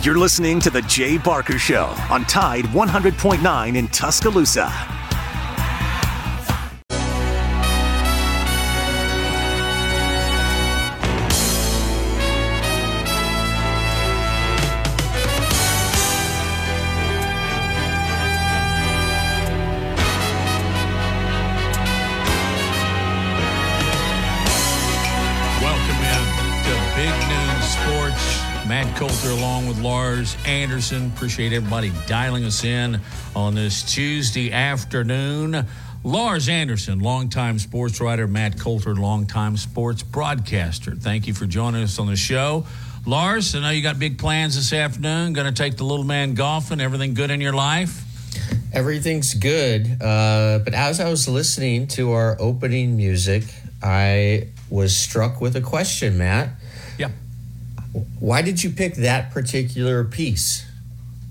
You're listening to The Jay Barker Show on Tide 100.9 in Tuscaloosa. Anderson. Appreciate everybody dialing us in on this Tuesday afternoon. Lars Anderson, longtime sports writer, Matt Coulter, longtime sports broadcaster. Thank you for joining us on the show. Lars, I know you got big plans this afternoon. Going to take the little man golfing. Everything good in your life? Everything's good. Uh, but as I was listening to our opening music, I was struck with a question, Matt. Why did you pick that particular piece?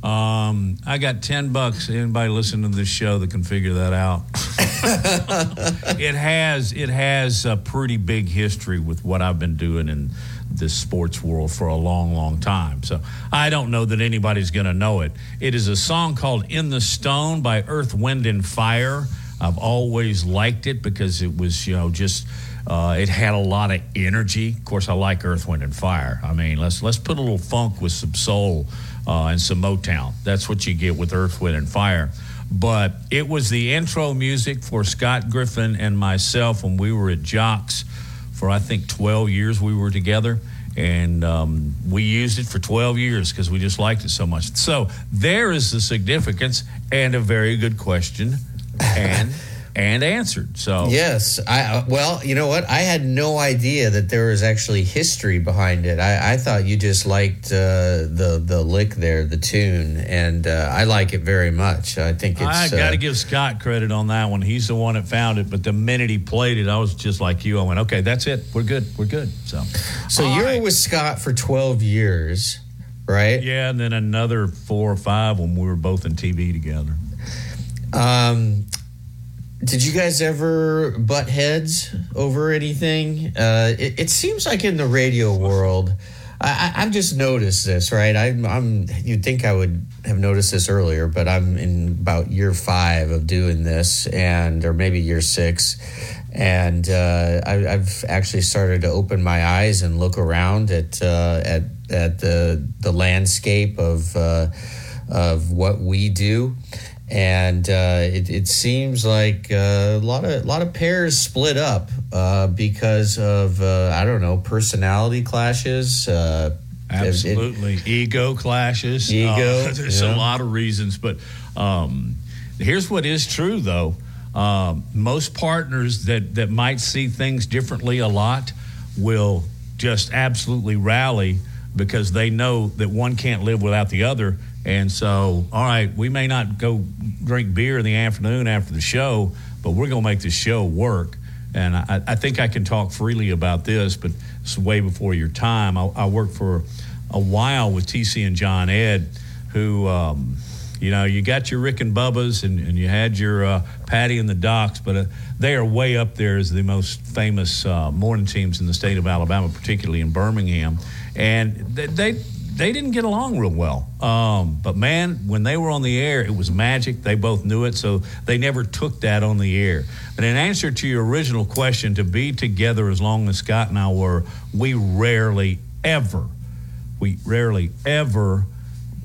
Um, I got ten bucks. Anybody listening to this show that can figure that out? it has it has a pretty big history with what I've been doing in this sports world for a long, long time. So I don't know that anybody's going to know it. It is a song called "In the Stone" by Earth, Wind, and Fire. I've always liked it because it was you know just. Uh, it had a lot of energy. Of course, I like Earth, Wind, and Fire. I mean, let's let's put a little funk with some soul uh, and some Motown. That's what you get with Earth, Wind, and Fire. But it was the intro music for Scott Griffin and myself when we were at Jox for I think 12 years we were together. And um, we used it for 12 years because we just liked it so much. So there is the significance and a very good question and and answered. So Yes, I well, you know what? I had no idea that there was actually history behind it. I, I thought you just liked uh, the the lick there, the tune, and uh, I like it very much. I think it's. I got to uh, give Scott credit on that one. He's the one that found it. But the minute he played it, I was just like you. I went, okay, that's it. We're good. We're good. So, So All you were right. with Scott for twelve years, right? yeah, and then another four or five when we were both in TV together. Um, did you guys ever butt heads over anything? Uh, it, it seems like in the radio world, I, I, I've just noticed this. Right, I'm, I'm. You'd think I would have noticed this earlier, but I'm in about year five of doing this, and or maybe year six, and uh, I, I've actually started to open my eyes and look around at uh, at at the the landscape of uh, of what we do and uh, it, it seems like uh, a lot of a lot of pairs split up uh, because of uh, I don't know personality clashes. Uh, it- Absolutely. Ego clashes. Ego, Uh, there's yeah. a lot of reasons. But um, here's what is true, though. Um, most partners that, that might see things differently a lot will just absolutely rally because they know that one can't live without the other. And so, all right, we may not go drink beer in the afternoon after the show, but we're going to make this show work. And I, I think I can talk freely about this, but it's way before your time. I, I worked for a while with TC and John Ed, who, um, you know, you got your Rick and Bubba's and, and you had your uh, Patty and the Docks, but uh, they are way up there as the most famous uh, morning teams in the state of Alabama, particularly in Birmingham. And they, they, they didn't get along real well. Um, but man, when they were on the air, it was magic. They both knew it, so they never took that on the air. But in answer to your original question, to be together as long as Scott and I were, we rarely ever, we rarely ever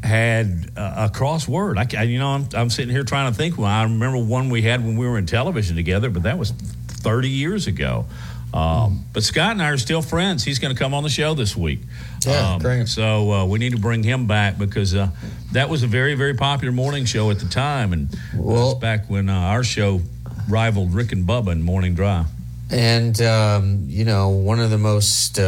had a, crossword. I, you know, I'm, I'm sitting here trying to think. Well, I remember one we had when we were in television together, but that was 30 years ago. Um, but Scott and I are still friends. He's going to come on the show this week. Yeah, Um, great. So uh, we need to bring him back because uh, that was a very, very popular morning show at the time, and Well- back when uh, our show rivaled Rick and Bubba in Morning Drive. And um, you know, one of the most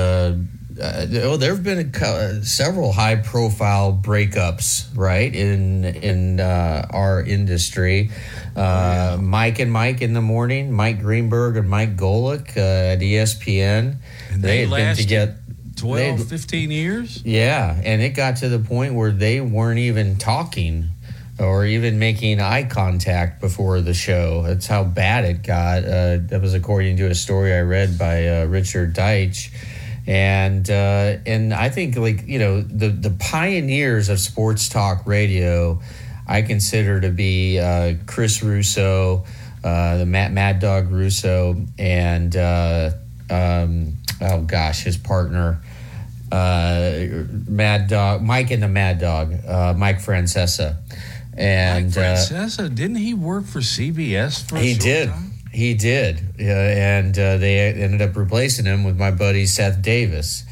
uh, oh, there have been a, uh, several high-profile breakups, right, in in uh, our industry. Uh, Mike and Mike in the morning, Mike Greenberg and Mike Golic uh, at ESPN. And they had been together. 12, They- 15 years. Yeah, and it got to the point where they weren't even talking or even making eye contact before the show. That's how bad it got. Uh, that was according to a story I read by uh, Richard Deitch. And uh, and I think like you know the the pioneers of sports talk radio, I consider to be uh, Chris Russo, uh, the Matt Mad Dog Russo, and uh, um, oh gosh, his partner. Uh, Mad Dog, Mike and the Mad Dog, uh, Mike Francesa, and Mike Francesa, didn't he work for CBS? For he did. Time? He did, uh, and uh, they ended up replacing him with my buddy Seth Davis,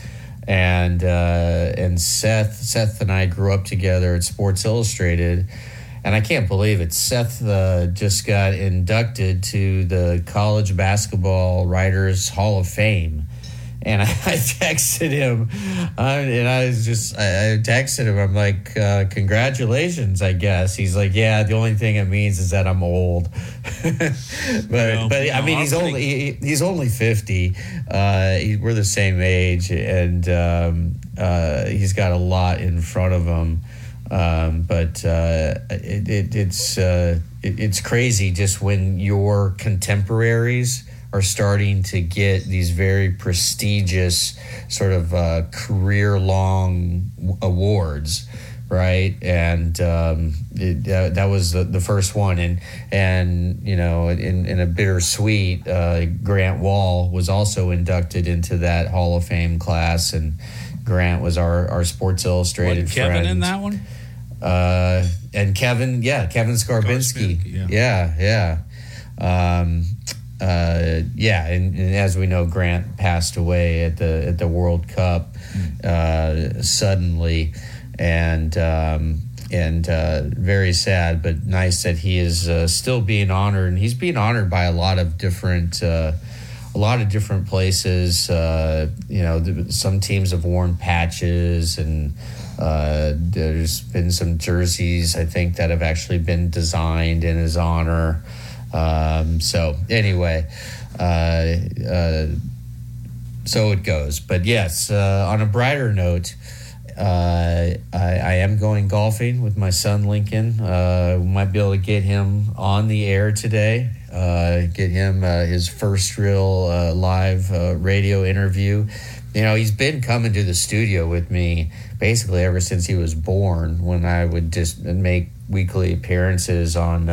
and uh, and Seth Seth and I grew up together at Sports Illustrated, and I can't believe it. Seth uh, just got inducted to the College Basketball Writers Hall of Fame and I, I texted him, uh, and I was just I, I texted him. I'm like, uh, "Congratulations, I guess." He's like, "Yeah, the only thing it means is that I'm old." but well, but I mean, he's only he, he's only fifty. Uh, he, we're the same age, and um, uh, he's got a lot in front of him. Um, but uh, it, it, it's uh, it, it's crazy just when your contemporaries are starting to get these very prestigious sort of uh, career long awards right and um, it, uh, that was the, the, first one and and you know in, in a bittersweet uh, grant wahl was also inducted into that hall of fame class and grant was our, our sports illustrated friend. what, kevin friend. in that one uh, and kevin yeah kevin scarbinsky yeah yeah, yeah. Um, uh, yeah, and, and, as we know, Grant passed away at the at the World Cup uh, suddenly, and um, and uh, very sad, but nice that he is uh, still being honored, and he's being honored by a lot of different. Uh, a lot of different places, uh, you know. Some teams have worn patches, and there's been some jerseys I think that have actually been designed in his honor. Um, so anyway, uh, uh, so it goes. But yes, uh, on a brighter note, uh, I, I, am going golfing with my son Lincoln. Uh, we might be able to get him on the air today. Uh, get him his first real live radio interview. You know, he's been coming to the studio with me basically ever since he was born. When I would just make weekly appearances on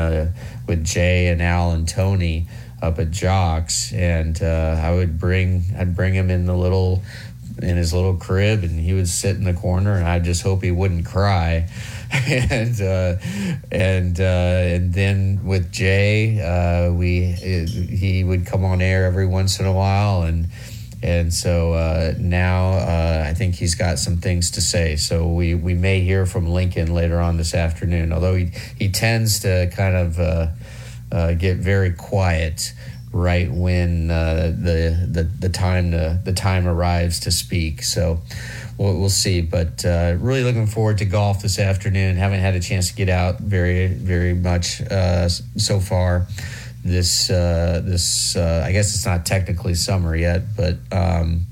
with Jay and Al and Tony up at Jox, and uh, I would bring I'd bring him in the little in his little crib, and he would sit in the corner, and I just hope he wouldn't cry. and uh, and uh, and then with Jay, uh, we he would come on air every once in a while, and and so uh, now uh, I think he's got some things to say. So we, we may hear from Lincoln later on this afternoon, although he, he tends to kind of uh, uh get very quiet right when uh, the, the the time to, the time arrives to speak. So we'll, we'll see. But uh, really looking forward to golf this afternoon. Haven't had a chance to get out very very much so far this uh, this uh, I guess it's not technically summer yet, but um,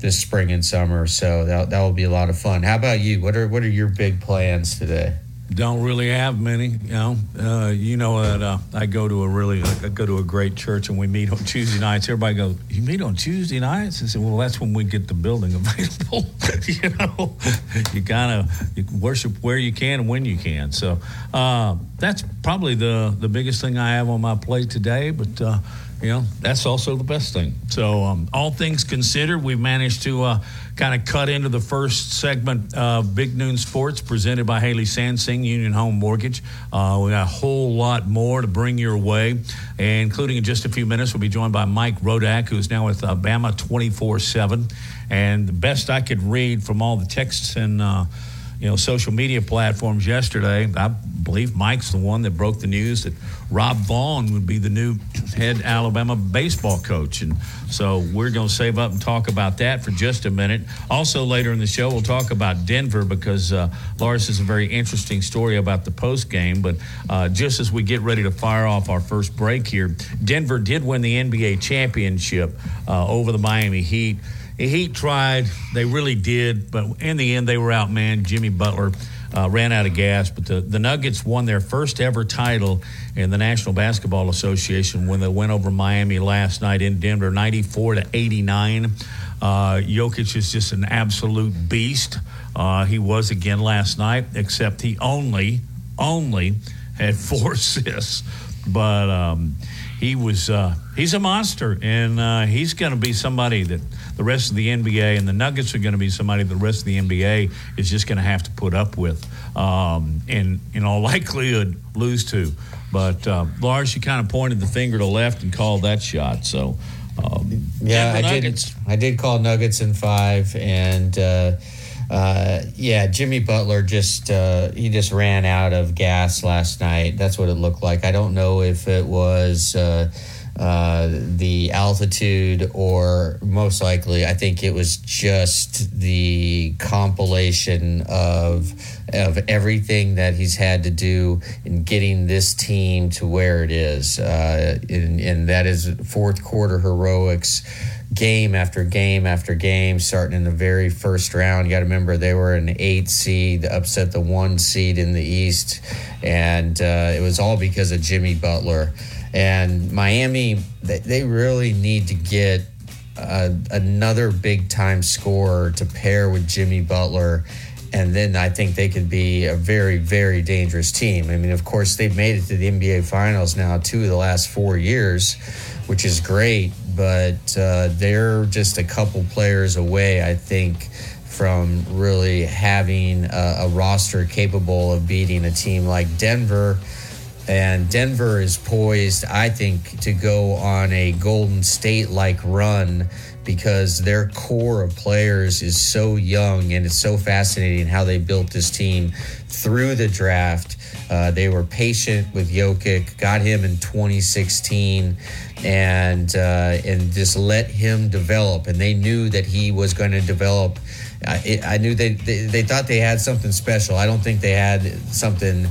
this spring and summer. So that that will be a lot of fun. How about you? What are what are your big plans today? Don't really have many, you know. Uh, you know that uh, I go to a really, I go to a great church, and we meet on Tuesday nights. Everybody goes, "You meet on Tuesday nights?" I said, "Well, that's when we get the building available. you know, you kind of worship where you can and when you can." So uh, that's probably the the biggest thing I have on my plate today. But uh, you know, that's also the best thing. So, um, all things considered, we've managed to uh, kind of cut into the first segment of Big Noon Sports presented by Haley Sansing, Union Home Mortgage. Uh, we got a whole lot more to bring your way, including in just a few minutes, we'll be joined by Mike Rodak, who's now with Bama 24 7. And the best I could read from all the texts and uh, you know social media platforms yesterday. I believe Mike's the one that broke the news that Rob Vaughn would be the new head Alabama baseball coach, and so we're going to save up and talk about that for just a minute. Also, later in the show, we'll talk about Denver because uh, Lars has a very interesting story about the post game. But uh, just as we get ready to fire off our first break here, Denver did win the NBA championship uh, over the Miami Heat. Heat tried, they really did, but in the end, they were outmanned. Jimmy Butler uh, ran out of gas. But the, the Nuggets won their first ever title in the National Basketball Association when they went over Miami last night in Denver, 94 to 89. Uh, Jokic is just an absolute beast. Uh, he was again last night, except he only, only had four assists. But um, he was, uh, he's a monster, and uh, he's going to be somebody that the rest of the NBA and the Nuggets are going to be somebody the rest of the NBA is just going to have to put up with, um, and in all likelihood lose to. But uh, Lars, you kind of pointed the finger to left and called that shot. So, um, yeah, I did. I did call Nuggets in five, and uh, uh, yeah, Jimmy Butler just uh, he just ran out of gas last night. That's what it looked like. I don't know if it was. Uh, the altitude, or most likely, I think it was just the compilation of of everything that he's had to do in getting this team to where it is, uh, and, and that is fourth quarter heroics game after game after game, starting in the very first round. You got to remember they were an eight seed, upset the one seed in the East, and uh, it was all because of Jimmy Butler. And Miami, they, they really need to get uh, another big time scorer to pair with Jimmy Butler. And then I think they could be a very, very dangerous team. I mean, of course, they've made it to the NBA Finals now two of the last four years, which is great. But uh, they're just a couple players away, I think, from really having a, a roster capable of beating a team like Denver. And Denver is poised, I think, to go on a Golden State like run because their core of players is so young and it's so fascinating how they built this team through the draft. Uh, they were patient with Jokic, got him in 2016, and uh, and just let him develop. And they knew that he was going to develop. I, I knew they, they they thought they had something special. I don't think they had something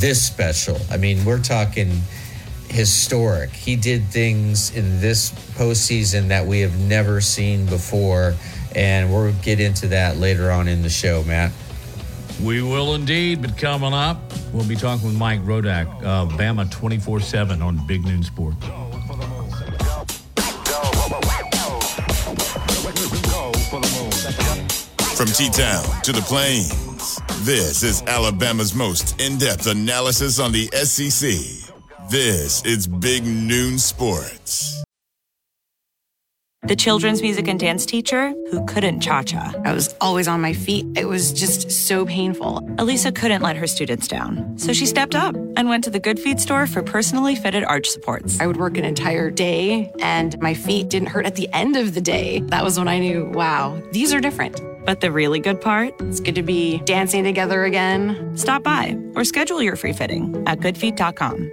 this special. I mean, we're talking historic. He did things in this postseason that we have never seen before, and we'll get into that later on in the show, Matt. We will indeed. But coming up, we'll be talking with Mike Rodak, uh, Bama 24 7 on Big Noon Sports. From T Town to the Plains, this is Alabama's most in depth analysis on the SEC. This is Big Noon Sports. The children's music and dance teacher who couldn't cha cha. I was always on my feet. It was just so painful. Elisa couldn't let her students down, so she stepped up and went to the Good Feet store for personally fitted arch supports. I would work an entire day and my feet didn't hurt at the end of the day. That was when I knew, wow, these are different. But the really good part? It's good to be dancing together again. Stop by or schedule your free fitting at goodfeet.com.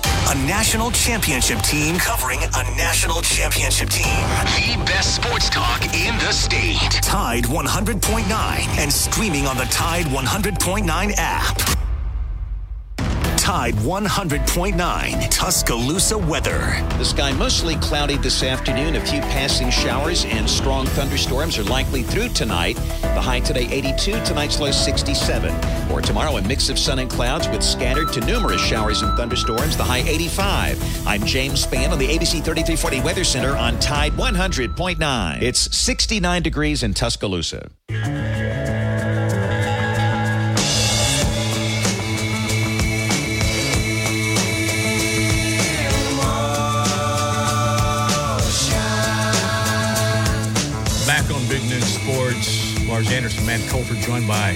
A national championship team covering a national championship team. The best sports talk in the state. Tide 100.9 and streaming on the Tide 100.9 app. Tide 100.9 Tuscaloosa weather. The sky mostly cloudy this afternoon. A few passing showers and strong thunderstorms are likely through tonight. The high today 82, tonight's low 67. For tomorrow, a mix of sun and clouds with scattered to numerous showers and thunderstorms. The high 85. I'm James Spann on the ABC 3340 Weather Center on Tide 100.9. It's 69 degrees in Tuscaloosa. Matt Coulter, joined by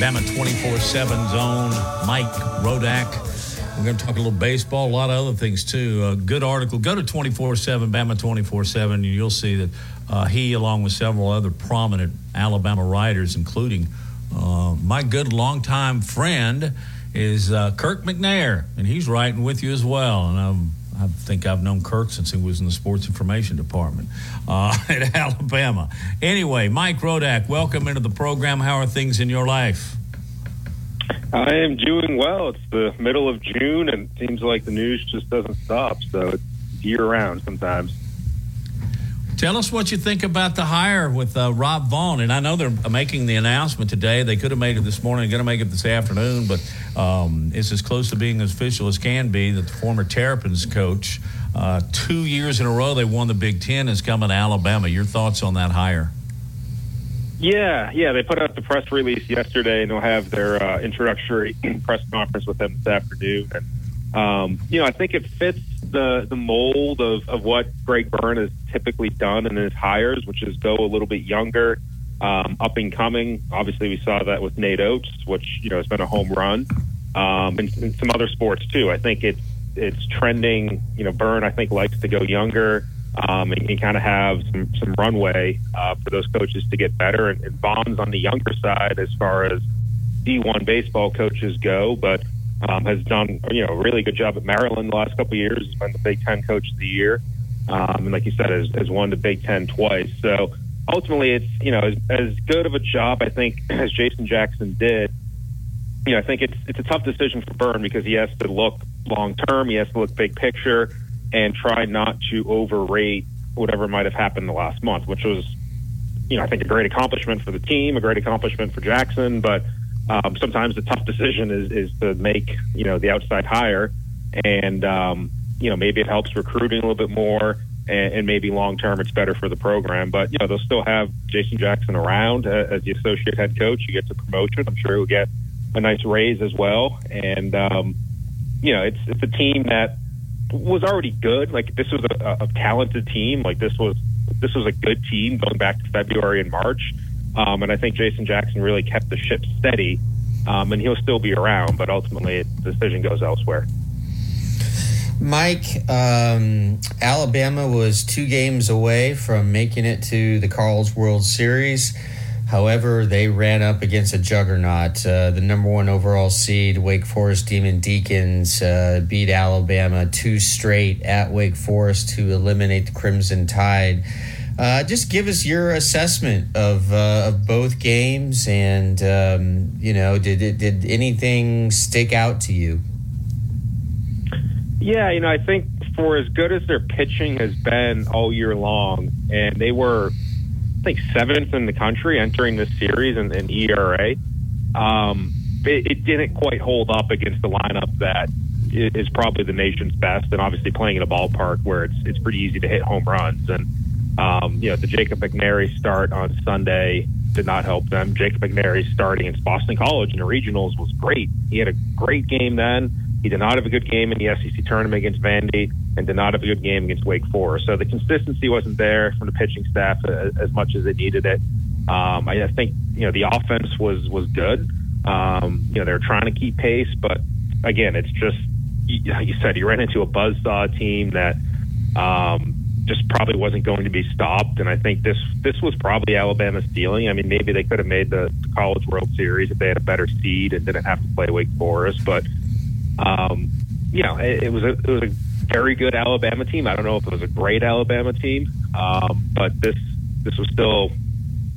Bama 24 7 Zone, Mike Rodak. We're going to talk a little baseball, a lot of other things too. A good article. Go to 24 7, Bama 24 7, and you'll see that uh, he, along with several other prominent Alabama writers, including uh, my good longtime friend, is uh, Kirk McNair, and he's writing with you as well. And I'm I think I've known Kirk since he was in the sports information department uh, at Alabama. Anyway, Mike Rodak, welcome into the program. How are things in your life? I am doing well. It's the middle of June, and it seems like the news just doesn't stop. So it's year round sometimes. Tell us what you think about the hire with uh, Rob Vaughn. And I know they're making the announcement today. They could have made it this morning, going to make it this afternoon, but um, it's as close to being as official as can be that the former Terrapins coach, uh, two years in a row they won the Big Ten, is coming to Alabama. Your thoughts on that hire? Yeah, yeah. They put out the press release yesterday, and they'll have their uh, introductory press conference with them this afternoon. And um, you know, I think it fits the the mold of, of what Greg Byrne has typically done in his hires, which is go a little bit younger, um, up and coming. Obviously, we saw that with Nate Oats, which you know has been a home run, um, and, and some other sports too. I think it's it's trending. You know, Byrne I think likes to go younger. Um, and, and kind of have some, some runway uh, for those coaches to get better. And, and Vaughn's on the younger side as far as D1 baseball coaches go, but um, has done you know a really good job at Maryland the last couple of years. Has been the Big Ten Coach of the Year, um, and like you said, has, has won the Big Ten twice. So ultimately, it's you know as, as good of a job I think as Jason Jackson did. You know, I think it's it's a tough decision for Byrne because he has to look long term, he has to look big picture, and try not to overrate whatever might have happened the last month, which was, you know, I think a great accomplishment for the team, a great accomplishment for Jackson, but um, sometimes the tough decision is, is to make, you know, the outside hire. And, um, you know, maybe it helps recruiting a little bit more and, and maybe long term it's better for the program. But, you know, they'll still have Jason Jackson around uh, as the associate head coach. You get the promotion. I'm sure he'll get a nice raise as well. And, um, you know, it's, it's a team that was already good. Like this was a, a talented team. Like this was, this was a good team going back to February and March. Um, and I think Jason Jackson really kept the ship steady, um, and he'll still be around, but ultimately the decision goes elsewhere. Mike, um, Alabama was two games away from making it to the College World Series. However, they ran up against a juggernaut. Uh, the number one overall seed, Wake Forest Demon Deacons, uh, beat Alabama two straight at Wake Forest to eliminate the Crimson Tide. Uh, just give us your assessment of uh, of both games, and um, you know, did did anything stick out to you? Yeah, you know, I think for as good as their pitching has been all year long, and they were, I think, seventh in the country entering this series in, in ERA. Um, it, it didn't quite hold up against the lineup that is probably the nation's best, and obviously playing in a ballpark where it's it's pretty easy to hit home runs and um, you know, the Jacob McNairy start on Sunday did not help them. Jacob McNairy starting in Boston College in the regionals was great. He had a great game then. He did not have a good game in the SEC tournament against Vandy and did not have a good game against Wake Forest. So the consistency wasn't there from the pitching staff as, as much as it needed it. Um, I, I think, you know, the offense was, was good. Um, you know, they were trying to keep pace, but again, it's just, like you said, you ran into a buzzsaw team that, um, just probably wasn't going to be stopped. And I think this this was probably Alabama's stealing. I mean, maybe they could have made the College World Series if they had a better seed and didn't have to play Wake Forest. But um, you know, it, it was a it was a very good Alabama team. I don't know if it was a great Alabama team, um, but this this was still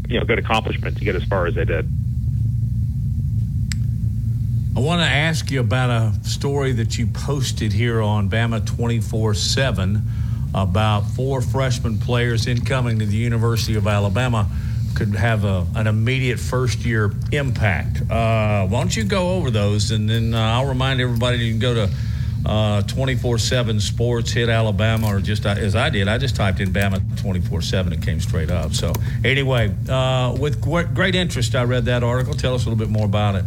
you know good accomplishment to get as far as they did. I want to ask you about a story that you posted here on Bama 24 7 about four freshman players incoming to the University of Alabama could have a, an immediate first year impact. Uh, why don't you go over those and then uh, I'll remind everybody you can go to uh, 24 7 sports, hit Alabama, or just uh, as I did, I just typed in Bama 24 7, it came straight up. So, anyway, uh, with great interest, I read that article. Tell us a little bit more about it.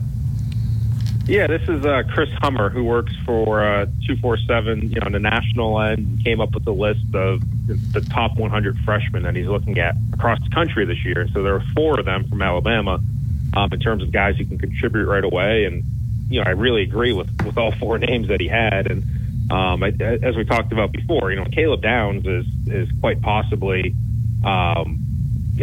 Yeah, this is uh, Chris Hummer, who works for uh, 247, you know, on the national end, came up with a list of the top 100 freshmen that he's looking at across the country this year. So there are four of them from Alabama. um, in terms of guys who can contribute right away. And you know, I really agree with with all four names that he had. And um, I, as we talked about before, you know, Caleb Downs is is quite possibly. Um,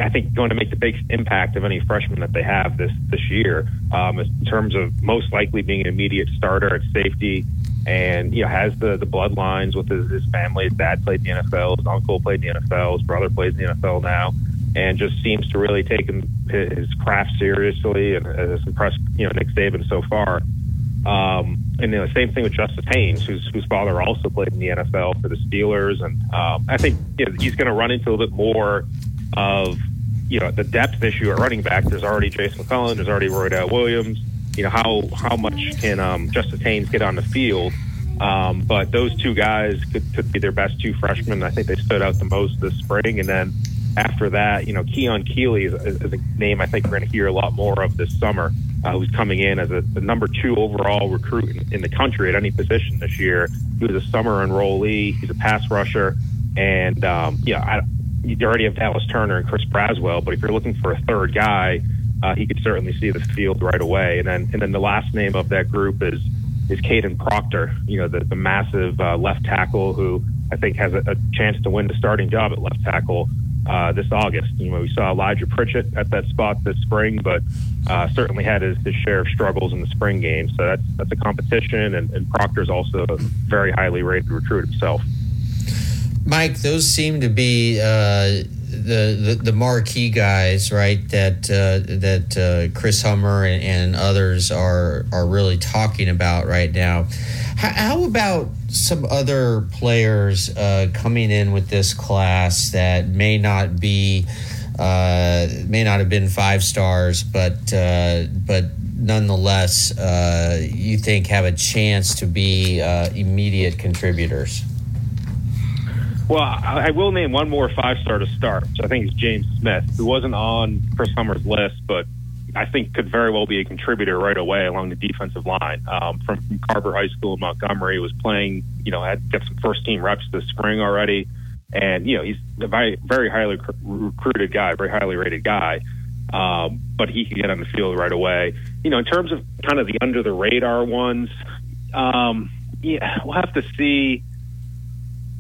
I think going to make the biggest impact of any freshman that they have this this year um, in terms of most likely being an immediate starter at safety, and you know has the the bloodlines with his, his family. His dad played the NFL, his uncle played the NFL, his brother plays the NFL now, and just seems to really take him, his craft seriously and has impressed you know Nick Saban so far. Um, and you know, the same thing with Justice Haynes, whose whose father also played in the NFL for the Steelers, and um, I think you know, he's going to run into a little bit more of you know the depth issue at running back. There's already Jase McClellan, there's already Roydell Williams. You know how how much can um, Justice Haynes get on the field? Um, but those two guys could, could be their best two freshmen. I think they stood out the most this spring, and then after that, you know, Keon Keeley is, is a name I think we're going to hear a lot more of this summer. Uh, who's coming in as a, the number two overall recruit in, in the country at any position this year? He was a summer enrollee. He's a pass rusher, and um, yeah, I, you already have Dallas Turner and Chris Braswell, but if you're looking for a third guy, uh, he could certainly see the field right away. And then, and then the last name of that group is is Kadyn Proctor. You know, the the massive uh, left tackle who I think has a, a chance to win the starting job at left tackle uh, this August. You know, we saw Elijah Pritchett at that spot this spring, but uh, certainly had his, his share of struggles in the spring game. So that's that's a competition, and, and Proctor's also a very highly rated recruit himself. Mike, those seem to be uh, the, the, the marquee guys, right? That uh, that uh, Chris Hummer and, and, others are are really talking about right now. How, how about some other players uh, coming in with this class that may not be uh, may not have been five stars, but uh, but nonetheless, you think have a chance to be immediate contributors? Well, I will name one more five star to start, which I think is James Smith, who wasn't on Chris Hummer's list, but I think could very well be a contributor right away along the defensive line. Um, from, from Carver High School in Montgomery, was playing, you know, had got some first team reps this spring already, and you know he's a very very highly recruited guy, very highly rated guy. Um, but he can get on the field right away. You know, in terms of kind of the under the radar ones, um, yeah, we'll have to see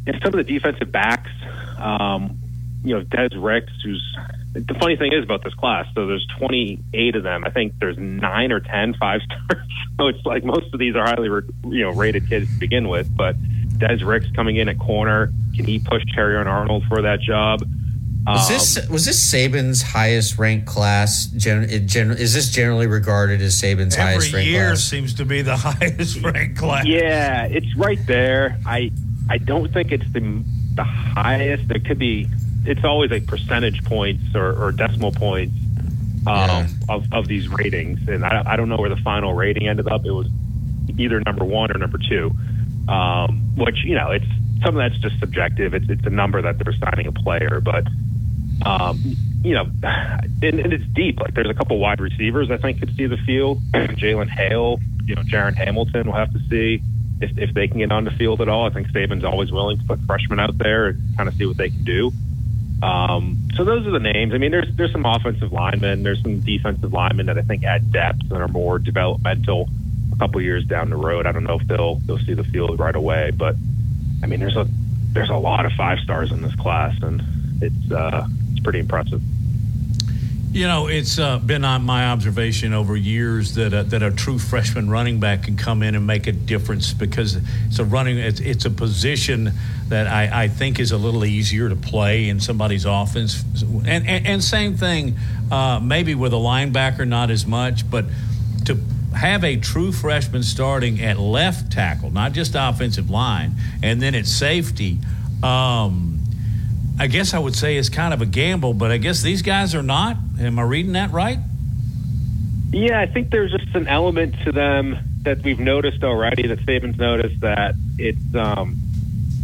and some of the defensive backs, um, you know, Des Ricks, who's the funny thing is about this class. So there's 28 of them. I think there's nine or 10 five stars. so it's like most of these are highly, you know, rated kids to begin with. But Des Ricks coming in at corner, can he push Terrion Arnold for that job? Was this um, was this Saban's highest ranked class? Gen, gen, is this generally regarded as Saban's highest ranked class? Every year seems to be the highest ranked class. Yeah, it's right there. I I don't think it's the the highest. There could be. It's always like percentage points or, or decimal points um, yeah. of of these ratings, and I, I don't know where the final rating ended up. It was either number one or number two, um, which you know it's some of that's just subjective. It's it's a number that they're assigning a player, but um, you know, and, and it's deep. Like there's a couple wide receivers I think could see the field. Jalen Hale, you know, Jaron Hamilton. We'll have to see if, if they can get on the field at all. I think Saban's always willing to put freshmen out there and kind of see what they can do. Um, so those are the names. I mean, there's there's some offensive linemen, there's some defensive linemen that I think add depth and are more developmental. A couple years down the road, I don't know if they'll they'll see the field right away, but I mean, there's a there's a lot of five stars in this class, and it's uh, it's pretty impressive. You know, it's uh, been on my observation over years that a, that a true freshman running back can come in and make a difference because it's a running it's, it's a position that I, I think is a little easier to play in somebody's offense. And and, and same thing, uh, maybe with a linebacker, not as much, but to have a true freshman starting at left tackle, not just offensive line, and then at safety. Um, I guess I would say is kind of a gamble, but I guess these guys are not. Am I reading that right? Yeah, I think there's just an element to them that we've noticed already. That Saban's noticed that it's um,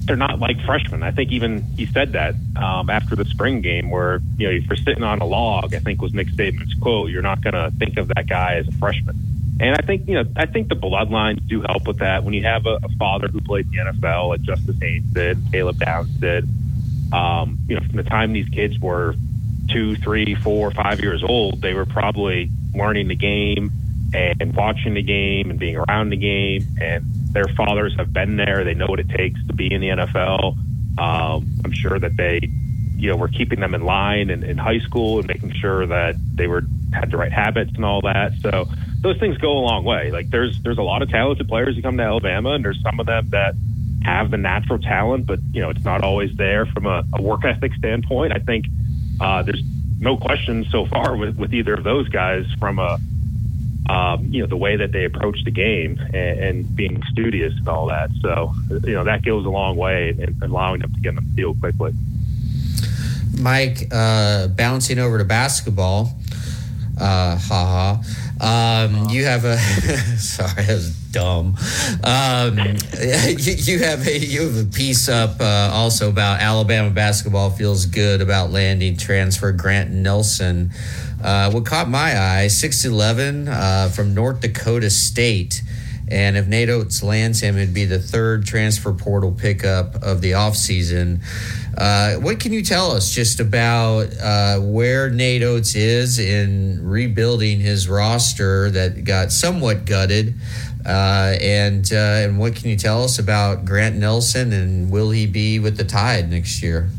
they're not like freshmen. I think even he said that um, after the spring game, where you know if you're sitting on a log, I think was Nick Saban's quote. You're not going to think of that guy as a freshman. And I think you know, I think the bloodlines do help with that. When you have a, a father who played in the NFL, like Justice Haynes did, Caleb Downs did, um, you know, from the time these kids were two, three, four, five years old, they were probably learning the game and watching the game and being around the game. And their fathers have been there; they know what it takes to be in the NFL. Um, I'm sure that they, you know, were keeping them in line in, in high school and making sure that they were had the right habits and all that. So those things go a long way. Like there's there's a lot of talented players who come to Alabama, and there's some of them that have the natural talent, but you know it's not always there from a, a work ethic standpoint. I think uh, there's no question so far with, with either of those guys from a um, you know the way that they approach the game and, and, being studious and all that. So you know that goes a long way in, in allowing them to get in the field quickly. Mike, uh, bouncing over to basketball. Uh, haha. Um, you have a sorry, that was dumb. Um, you, you, have a you have a piece up uh, also about Alabama basketball feels good about landing transfer Grant Nelson. Uh, what caught my eye, 6'11 uh, from North Dakota State. And if Nate Oats lands him, it'd be the third transfer portal pickup of the offseason. Uh, what can you tell us just about uh, where Nate Oats is in rebuilding his roster that got somewhat gutted? Uh, and uh, and what can you tell us about Grant Nelson and will he be with the Tide next year?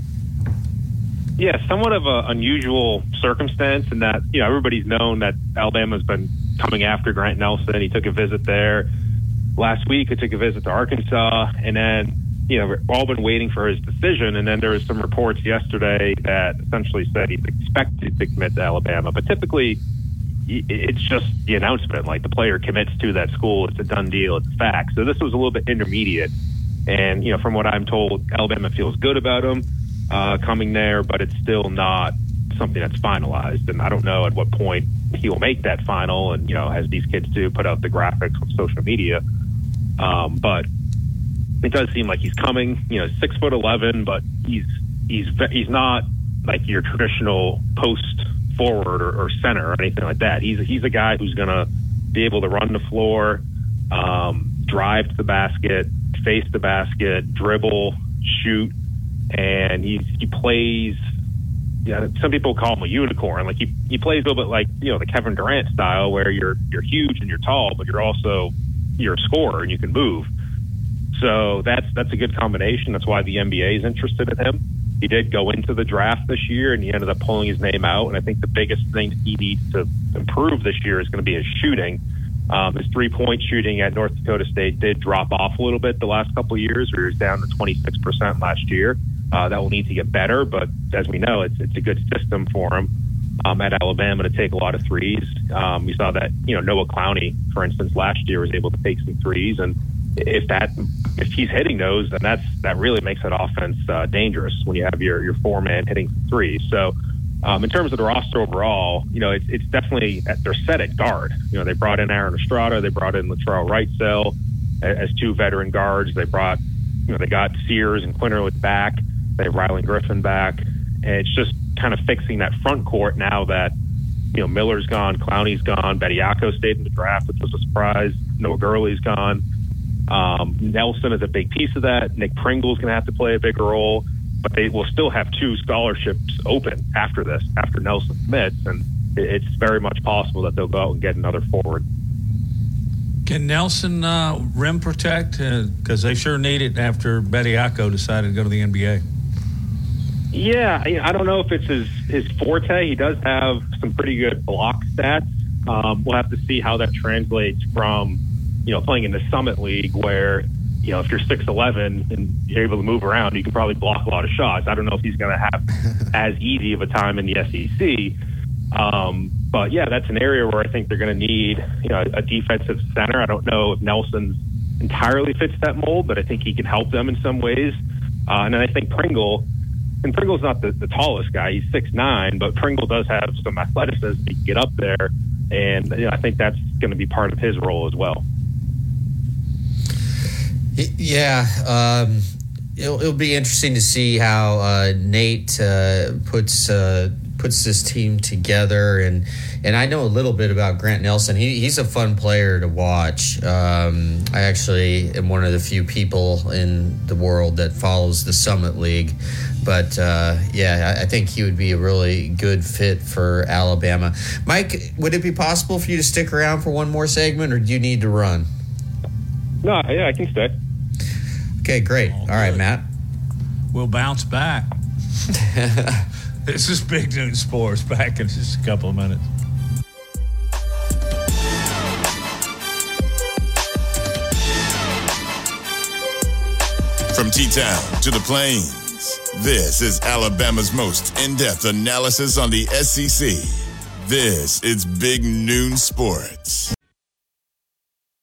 Yeah, somewhat of an unusual circumstance in that you know everybody's known that Alabama's been coming after Grant Nelson. He took a visit there last week. He took a visit to Arkansas, and then you know we've all been waiting for his decision. And then there was some reports yesterday that essentially said he's expected to commit to Alabama, but typically it's just the announcement. Like the player commits to that school, it's a done deal, it's a fact. So this was a little bit intermediate. And you know, from what I'm told, Alabama feels good about him uh, coming there, but it's still not something that's finalized. And I don't know at what point he will make that final. And you know, as these kids do, put out the graphics on social media. Um, but it does seem like he's coming. You know, six foot eleven, but he's he's he's not like your traditional post forward or, or center or anything like that. He's he's a guy who's going to be able to run the floor, um, drive to the basket, face the basket, dribble, shoot, and he he plays. Yeah, some people call him a unicorn. Like he he plays a little bit like you know the Kevin Durant style, where you're you're huge and you're tall, but you're also you're a scorer and you can move. So that's that's a good combination. That's why the NBA is interested in him. He did go into the draft this year and he ended up pulling his name out. And I think the biggest thing he needs to improve this year is going to be his shooting. Um, his three point shooting at North Dakota State did drop off a little bit the last couple of years, where he was down to 26% last year. Uh, that will need to get better, but as we know, it's, it's a good system for him um, at Alabama to take a lot of threes. Um, we saw that, you know, Noah Clowney, for instance, last year was able to take some threes, and if that if he's hitting those, then that's that really makes that offense uh, dangerous when you have your your four man hitting threes. So. Um, in terms of the roster overall, you know, it's, it's definitely they're set at guard. You know, they brought in Aaron Estrada, they brought in Latrell Wrightsell as two veteran guards. They brought, you know, they got Sears and Quinerly back. They have Rylan Griffin back, and it's just kind of fixing that front court now that you know Miller's gone, Clowney's gone, Bediako stayed in the draft, which was a surprise. Noah Gurley's gone. Um, Nelson is a big piece of that. Nick Pringle's going to have to play a bigger role, but they will still have two scholarships open after this, after Nelson commits, and it's very much possible that they'll go out and get another forward. Can Nelson uh, rim protect? Because uh, they sure need it after Bediako decided to go to the NBA. Yeah, I don't know if it's his his forte. He does have some pretty good block stats. Um, we'll have to see how that translates from you know, playing in the Summit League where, you know, if you're 6'11 and you're able to move around, you can probably block a lot of shots. I don't know if he's going to have as easy of a time in the SEC. Um, but yeah, that's an area where I think they're going to need, you know, a defensive center. I don't know if Nelson's entirely fits that mold, but I think he can help them in some ways. Uh, and then I think Pringle, and Pringle's not the, the tallest guy. He's six nine, but Pringle does have some athleticism. Can get up there, and you know, I think that's going to be part of his role as well. Yeah, um, it'll, it'll, be interesting to see how uh, Nate uh, puts uh, puts this team together. And and I know a little bit about Grant Nelson. He, he's a fun player to watch. Um, I actually am one of the few people in the world that follows the Summit League. But uh, yeah, I, I think he would be a really good fit for Alabama. Mike, would it be possible for you to stick around for one more segment, or do you need to run? No, yeah, I can stay. Okay, great. All right, Matt. We'll bounce back. this is Big Noon Sports back in just a couple of minutes. From T Town to the Plains, this is Alabama's most in depth analysis on the SEC. This is Big Noon Sports.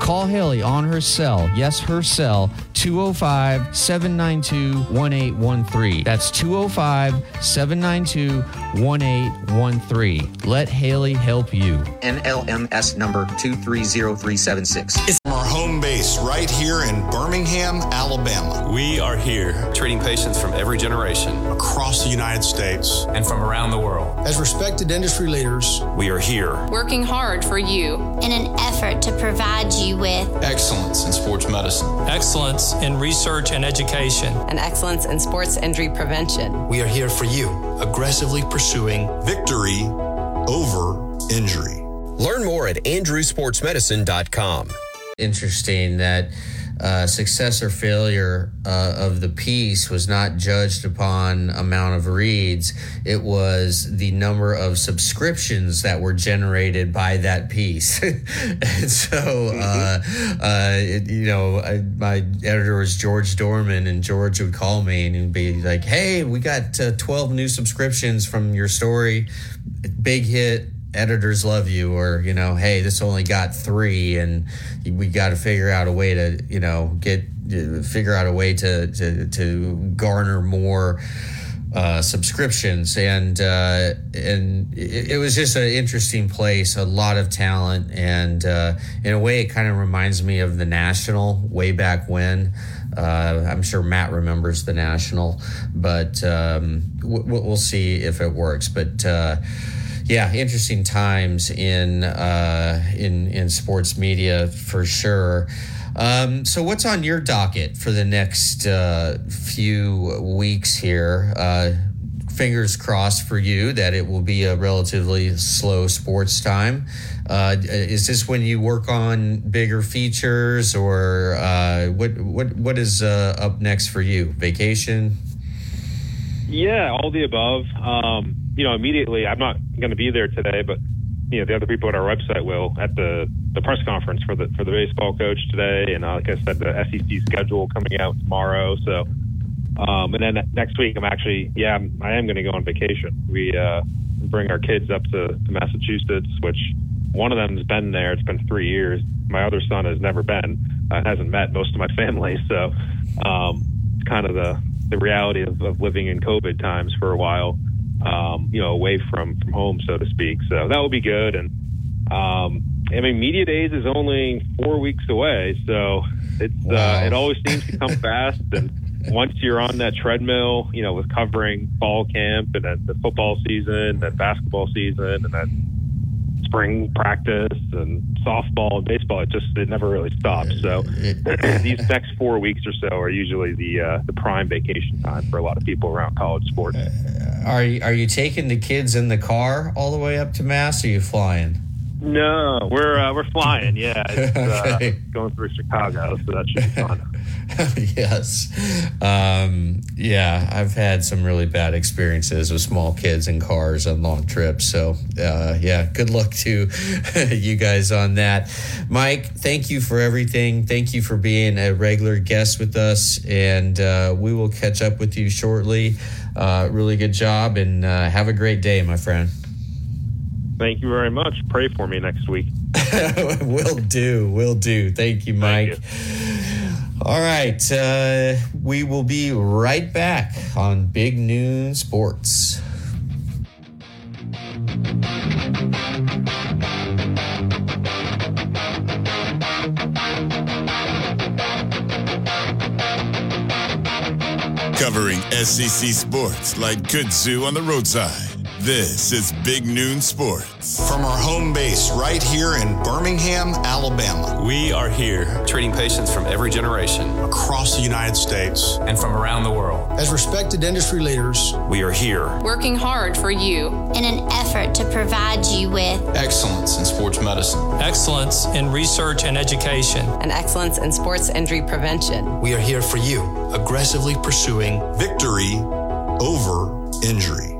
Call Haley on her cell, yes, her cell, 205 792 1813. That's 205 792 1813. Let Haley help you. NMLS number 230376. It's our right here in Birmingham, Alabama. We are here treating patients from every generation across the United States and from around the world. As respected industry leaders, we are here working hard for you in an effort to provide you with excellence in sports medicine, excellence in research and education, and excellence in sports injury prevention. We are here for you, aggressively pursuing victory over injury. Learn more at andrewsportsmedicine.com. Interesting that uh, success or failure uh, of the piece was not judged upon amount of reads. It was the number of subscriptions that were generated by that piece. and so, uh, uh, it, you know, I, my editor was George Dorman, and George would call me and he'd be like, "Hey, we got uh, 12 new subscriptions from your story. Big hit." Editors love you or you know hey this only got three and we got to figure out a way to you know get figure out a way to to, to garner more uh, subscriptions. And uh, and it, it, was just an interesting place a lot of talent and uh, in a way it kind of reminds me of the national way back when. Uh, I'm sure Matt remembers the national but um, we'll, we'll see if it works. But uh, yeah, interesting times in uh, in in sports media for sure. Um, so, what's on your docket for the next uh, few weeks here? Uh, fingers crossed for you that it will be a relatively slow sports time. Uh, is this when you work on bigger features, or uh, what? What? What is uh, up next for you? Vacation? Yeah, all the above. Um, you know, immediately, I'm not going to be there today, but you know, the other people at our website will at the the press conference for the for the baseball coach today, and uh, like I said, the SEC schedule coming out tomorrow. So, um, and then next week, I'm actually, yeah, I'm, I am going to go on vacation. We uh, bring our kids up to, to Massachusetts, which one of them's been there. It's been three years. My other son has never been, uh, hasn't met most of my family. So, um, kind of the the reality of, of living in COVID times for a while um, you know, away from from home, so to speak. So that will be good. And um, I mean, media days is only four weeks away, so it's uh, wow. uh, it always seems to come fast. And once you're on that treadmill, you know, with covering fall camp and then the football season, and basketball season, and then spring practice and softball and baseball. It just it never really stops. So these next four weeks or so are usually the uh, the prime vacation time for a lot of people around college sports. Are you, are you taking the kids in the car all the way up to Mass? Or are you flying? No, we're uh, we're flying. Yeah, it's, uh, going through Chicago, so that should be fun. yes. Um, yeah, I've had some really bad experiences with small kids in cars on long trips. So, uh, yeah, good luck to you guys on that. Mike, thank you for everything. Thank you for being a regular guest with us. And uh, we will catch up with you shortly. Uh, really good job and uh, have a great day, my friend. Thank you very much. Pray for me next week. will do. Will do. Thank you, Mike. Thank you. All right. Uh, we will be right back on Big Noon Sports. Covering SEC sports like kudzu on the roadside. This is Big Noon Sports. From our home base right here in Birmingham, Alabama. We are here treating patients from every generation across the United States and from around the world. As respected industry leaders, we are here working hard for you in an effort to provide you with excellence in sports medicine, excellence in research and education, and excellence in sports injury prevention. We are here for you, aggressively pursuing victory over injury.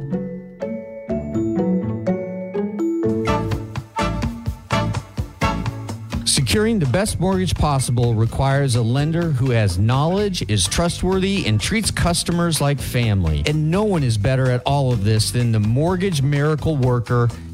Securing the best mortgage possible requires a lender who has knowledge, is trustworthy, and treats customers like family. And no one is better at all of this than the mortgage miracle worker,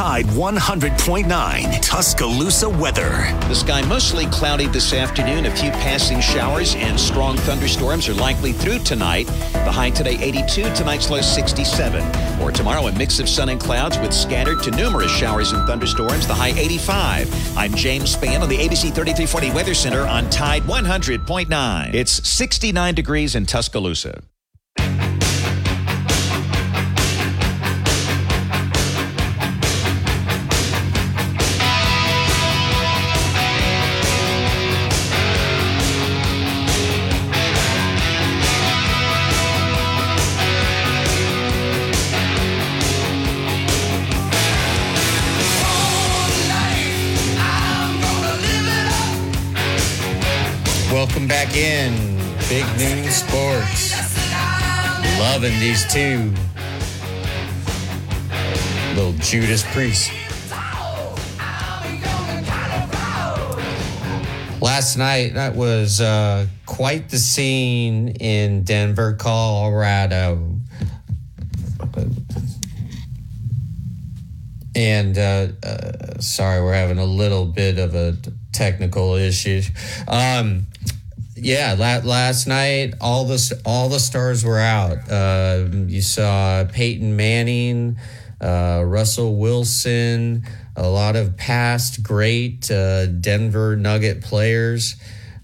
Tide 100.9 Tuscaloosa weather. The sky mostly cloudy this afternoon. A few passing showers and strong thunderstorms are likely through tonight. The high today 82, tonight's low 67. Or tomorrow, a mix of sun and clouds with scattered to numerous showers and thunderstorms. The high 85. I'm James Spann on the ABC 3340 Weather Center on Tide 100.9. It's 69 degrees in Tuscaloosa. Welcome back in. Big Noon Sports. Loving these two. Little Judas Priest. Last night, that was uh, quite the scene in Denver, Colorado. And uh, uh, sorry, we're having a little bit of a technical issue. Um, yeah, la- last night all the all the stars were out. Uh, you saw Peyton Manning uh, Russell Wilson, a lot of past great uh, Denver Nugget players,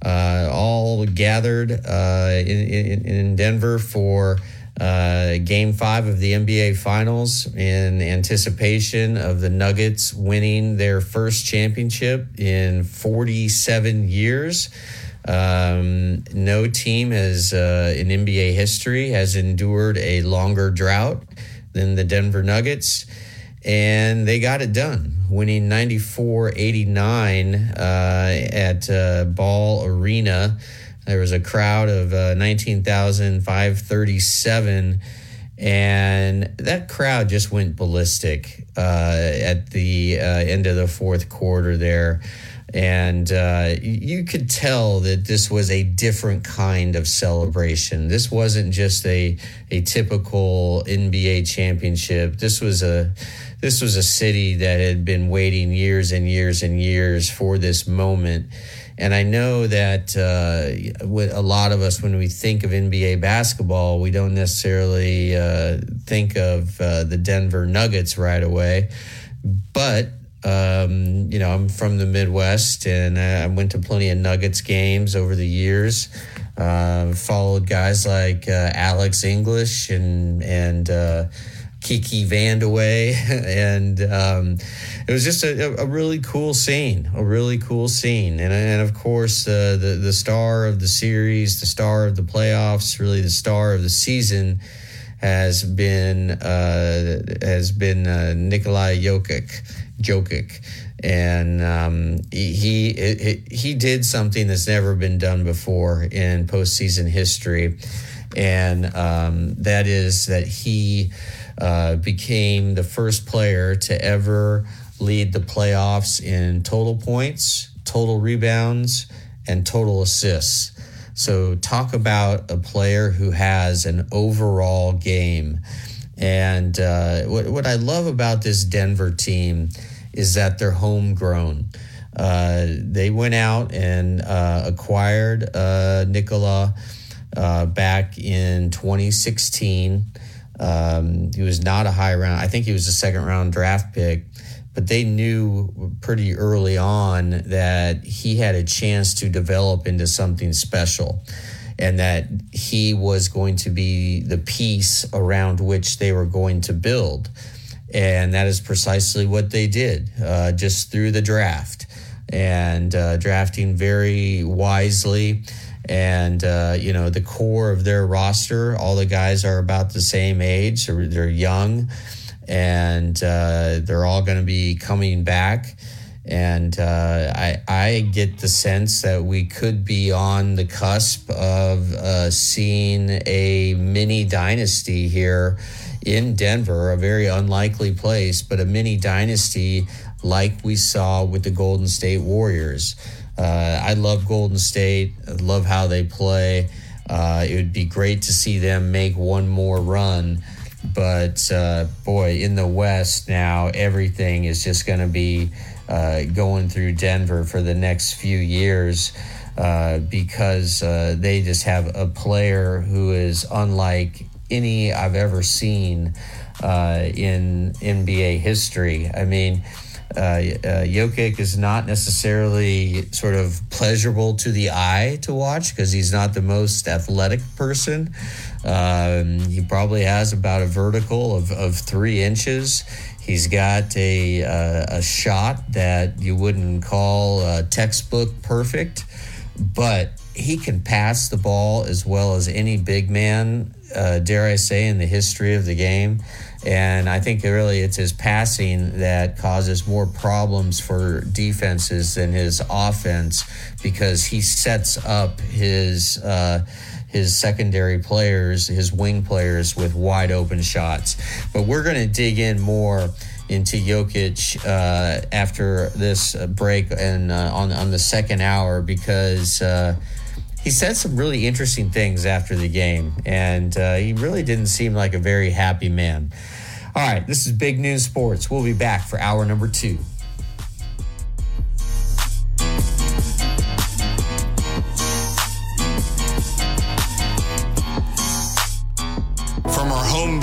uh, all gathered uh, in, in, in Denver for uh, game five of the NBA Finals in anticipation of the Nuggets winning their first championship in 47 years. Um, no team has uh, in NBA history has endured a longer drought than the Denver Nuggets, and they got it done, winning 94 89 uh, at uh, Ball Arena. There was a crowd of uh, 19,537, and that crowd just went ballistic uh, at the uh, end of the fourth quarter there. And uh, you could tell that this was a different kind of celebration. This wasn't just a, a typical NBA championship. This was a this was a city that had been waiting years and years and years for this moment. And I know that uh, a lot of us, when we think of NBA basketball, we don't necessarily uh, think of uh, the Denver Nuggets right away. But um, you know, I'm from the Midwest, and I went to plenty of Nuggets games over the years. Uh, followed guys like uh, Alex English and and uh, Kiki Vandeweghe, and um, it was just a, a, really cool scene, a really cool scene, and and of course uh, the the star of the series, the star of the playoffs, really the star of the season has been uh, has been uh, Nikolai Jokic, Jokic, and um, he he he did something that's never been done before in postseason history, and um, that is that he uh, became the first player to ever lead the playoffs in total points, total rebounds, and total assists. So, talk about a player who has an overall game. And uh, what, what I love about this Denver team is that they're homegrown. Uh, they went out and uh, acquired uh, Nikola uh, back in 2016. Um, he was not a high round. I think he was a second round draft pick but they knew pretty early on that he had a chance to develop into something special and that he was going to be the piece around which they were going to build. And that is precisely what they did uh, just through the draft and uh, drafting very wisely. And, uh, you know, the core of their roster, all the guys are about the same age, they're, they're young and uh, they're all going to be coming back. And uh, I, I get the sense that we could be on the cusp of uh, seeing a mini dynasty here in Denver, a very unlikely place, but a mini dynasty like we saw with the Golden State Warriors. Uh, I love Golden State, I love how they play. Uh, it would be great to see them make one more run. But uh, boy, in the West now, everything is just going to be uh, going through Denver for the next few years uh, because uh, they just have a player who is unlike any I've ever seen uh, in NBA history. I mean, uh, uh, Jokic is not necessarily sort of pleasurable to the eye to watch because he's not the most athletic person. Um, he probably has about a vertical of, of three inches. He's got a, uh, a shot that you wouldn't call uh, textbook perfect, but he can pass the ball as well as any big man, uh, dare I say, in the history of the game. And I think really it's his passing that causes more problems for defenses than his offense because he sets up his uh, his secondary players, his wing players, with wide open shots. But we're going to dig in more into Jokic uh, after this break and uh, on on the second hour because uh, he said some really interesting things after the game, and uh, he really didn't seem like a very happy man. All right, this is Big Noon Sports. We'll be back for hour number two.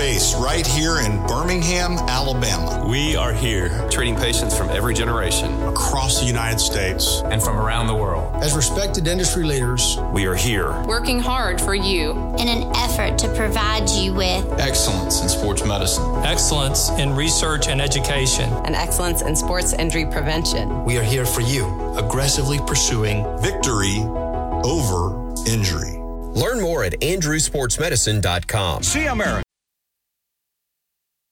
Base right here in Birmingham, Alabama. We are here, treating patients from every generation, across the United States, and from around the world. As respected industry leaders, we are here, working hard for you in an effort to provide you with excellence in sports medicine, excellence in research and education, and excellence in sports injury prevention. We are here for you, aggressively pursuing victory over injury. Learn more at andrewsportsmedicine.com. See America.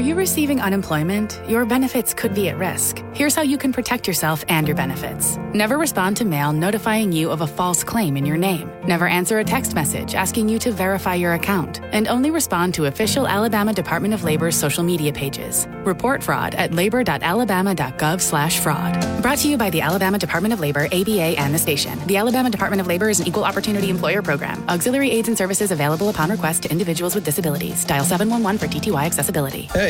Are you receiving unemployment? Your benefits could be at risk. Here's how you can protect yourself and your benefits. Never respond to mail notifying you of a false claim in your name. Never answer a text message asking you to verify your account. And only respond to official Alabama Department of Labor's social media pages. Report fraud at labor.alabama.gov slash fraud. Brought to you by the Alabama Department of Labor, ABA, and the station. The Alabama Department of Labor is an equal opportunity employer program. Auxiliary aids and services available upon request to individuals with disabilities. Dial 711 for TTY accessibility. Hey,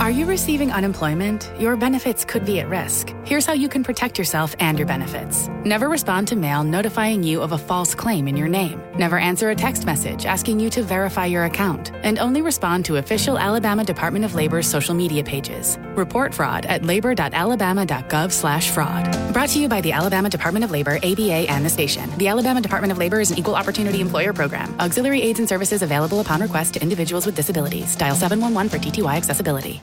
Are you receiving unemployment? Your benefits could be at risk. Here's how you can protect yourself and your benefits. Never respond to mail notifying you of a false claim in your name. Never answer a text message asking you to verify your account. And only respond to official Alabama Department of Labor's social media pages. Report fraud at labor.alabama.gov slash fraud. Brought to you by the Alabama Department of Labor, ABA, and the station. The Alabama Department of Labor is an equal opportunity employer program. Auxiliary aids and services available upon request to individuals with disabilities. Dial 711 for TTY accessibility.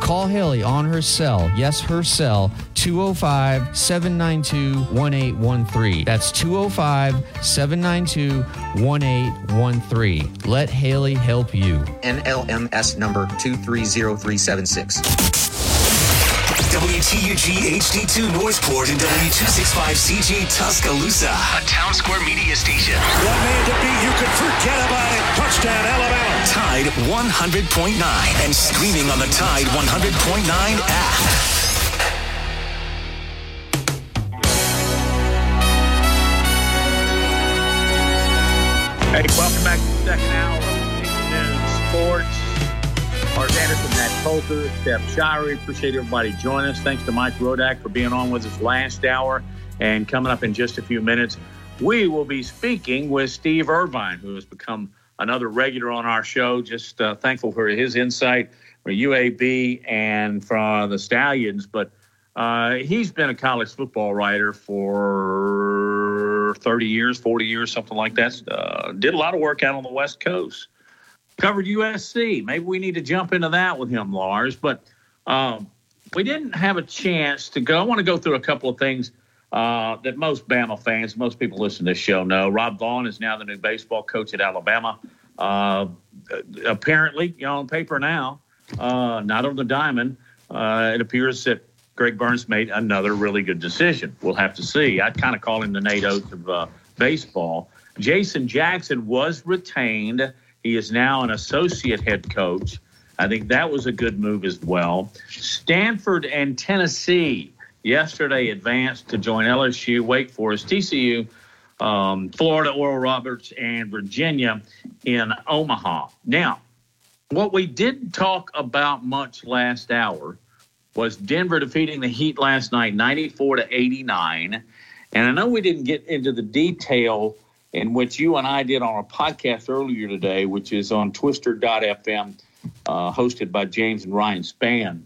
Call Haley on her cell, yes, her cell, 205 792 1813. That's 205 792 1813. Let Haley help you. NMLS number 230376. WTUG HD2 Northport and W265CG Tuscaloosa. A Town Square Media Station. One man to beat, you can forget about it. Touchdown, Alabama. Tide 100.9 and streaming on the Tide 100.9 app. Hey, welcome back to the second hour of Big Noon Sports. Mark Anderson, Matt Coulter, Steph Shirey. Appreciate everybody joining us. Thanks to Mike Rodak for being on with us last hour. And coming up in just a few minutes, we will be speaking with Steve Irvine, who has become another regular on our show. Just uh, thankful for his insight for UAB and for the Stallions. But uh, he's been a college football writer for 30 years, 40 years, something like that. Uh, did a lot of work out on the West Coast. Covered USC. Maybe we need to jump into that with him, Lars. But um, we didn't have a chance to go. I want to go through a couple of things uh, that most Bama fans, most people listening to this show know. Rob Vaughn is now the new baseball coach at Alabama. Uh, apparently, you know, on paper now, uh, not on the diamond. Uh, it appears that Greg Burns made another really good decision. We'll have to see. I kind of call him the Nate Oats of uh, baseball. Jason Jackson was retained. He is now an associate head coach. I think that was a good move as well. Stanford and Tennessee yesterday advanced to join LSU, Wake Forest, TCU, um, Florida, Oral Roberts, and Virginia in Omaha. Now, what we didn't talk about much last hour was Denver defeating the Heat last night, 94 to 89. And I know we didn't get into the detail in which you and I did on a podcast earlier today, which is on twister.fm, uh, hosted by James and Ryan Spann.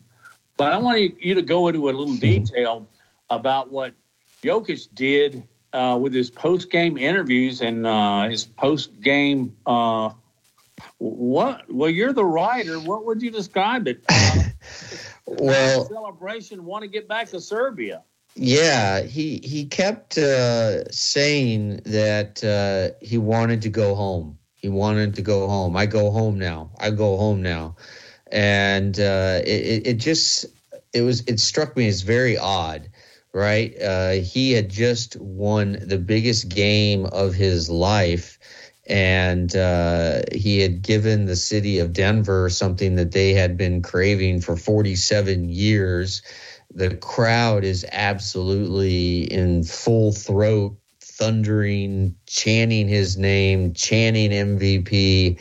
But I want you to go into a little detail about what Jokic did uh, with his post game interviews and uh, his post game. Uh, what? Well, you're the writer. What would you describe it? well, celebration. Want to get back to Serbia? Yeah, he he kept uh, saying that uh, he wanted to go home. He wanted to go home. I go home now. I go home now, and uh, it, it just it was it struck me as very odd right? Uh, he had just won the biggest game of his life, and uh, he had given the city of Denver something that they had been craving for 47 years. The crowd is absolutely in full throat, thundering, chanting his name, chanting MVP,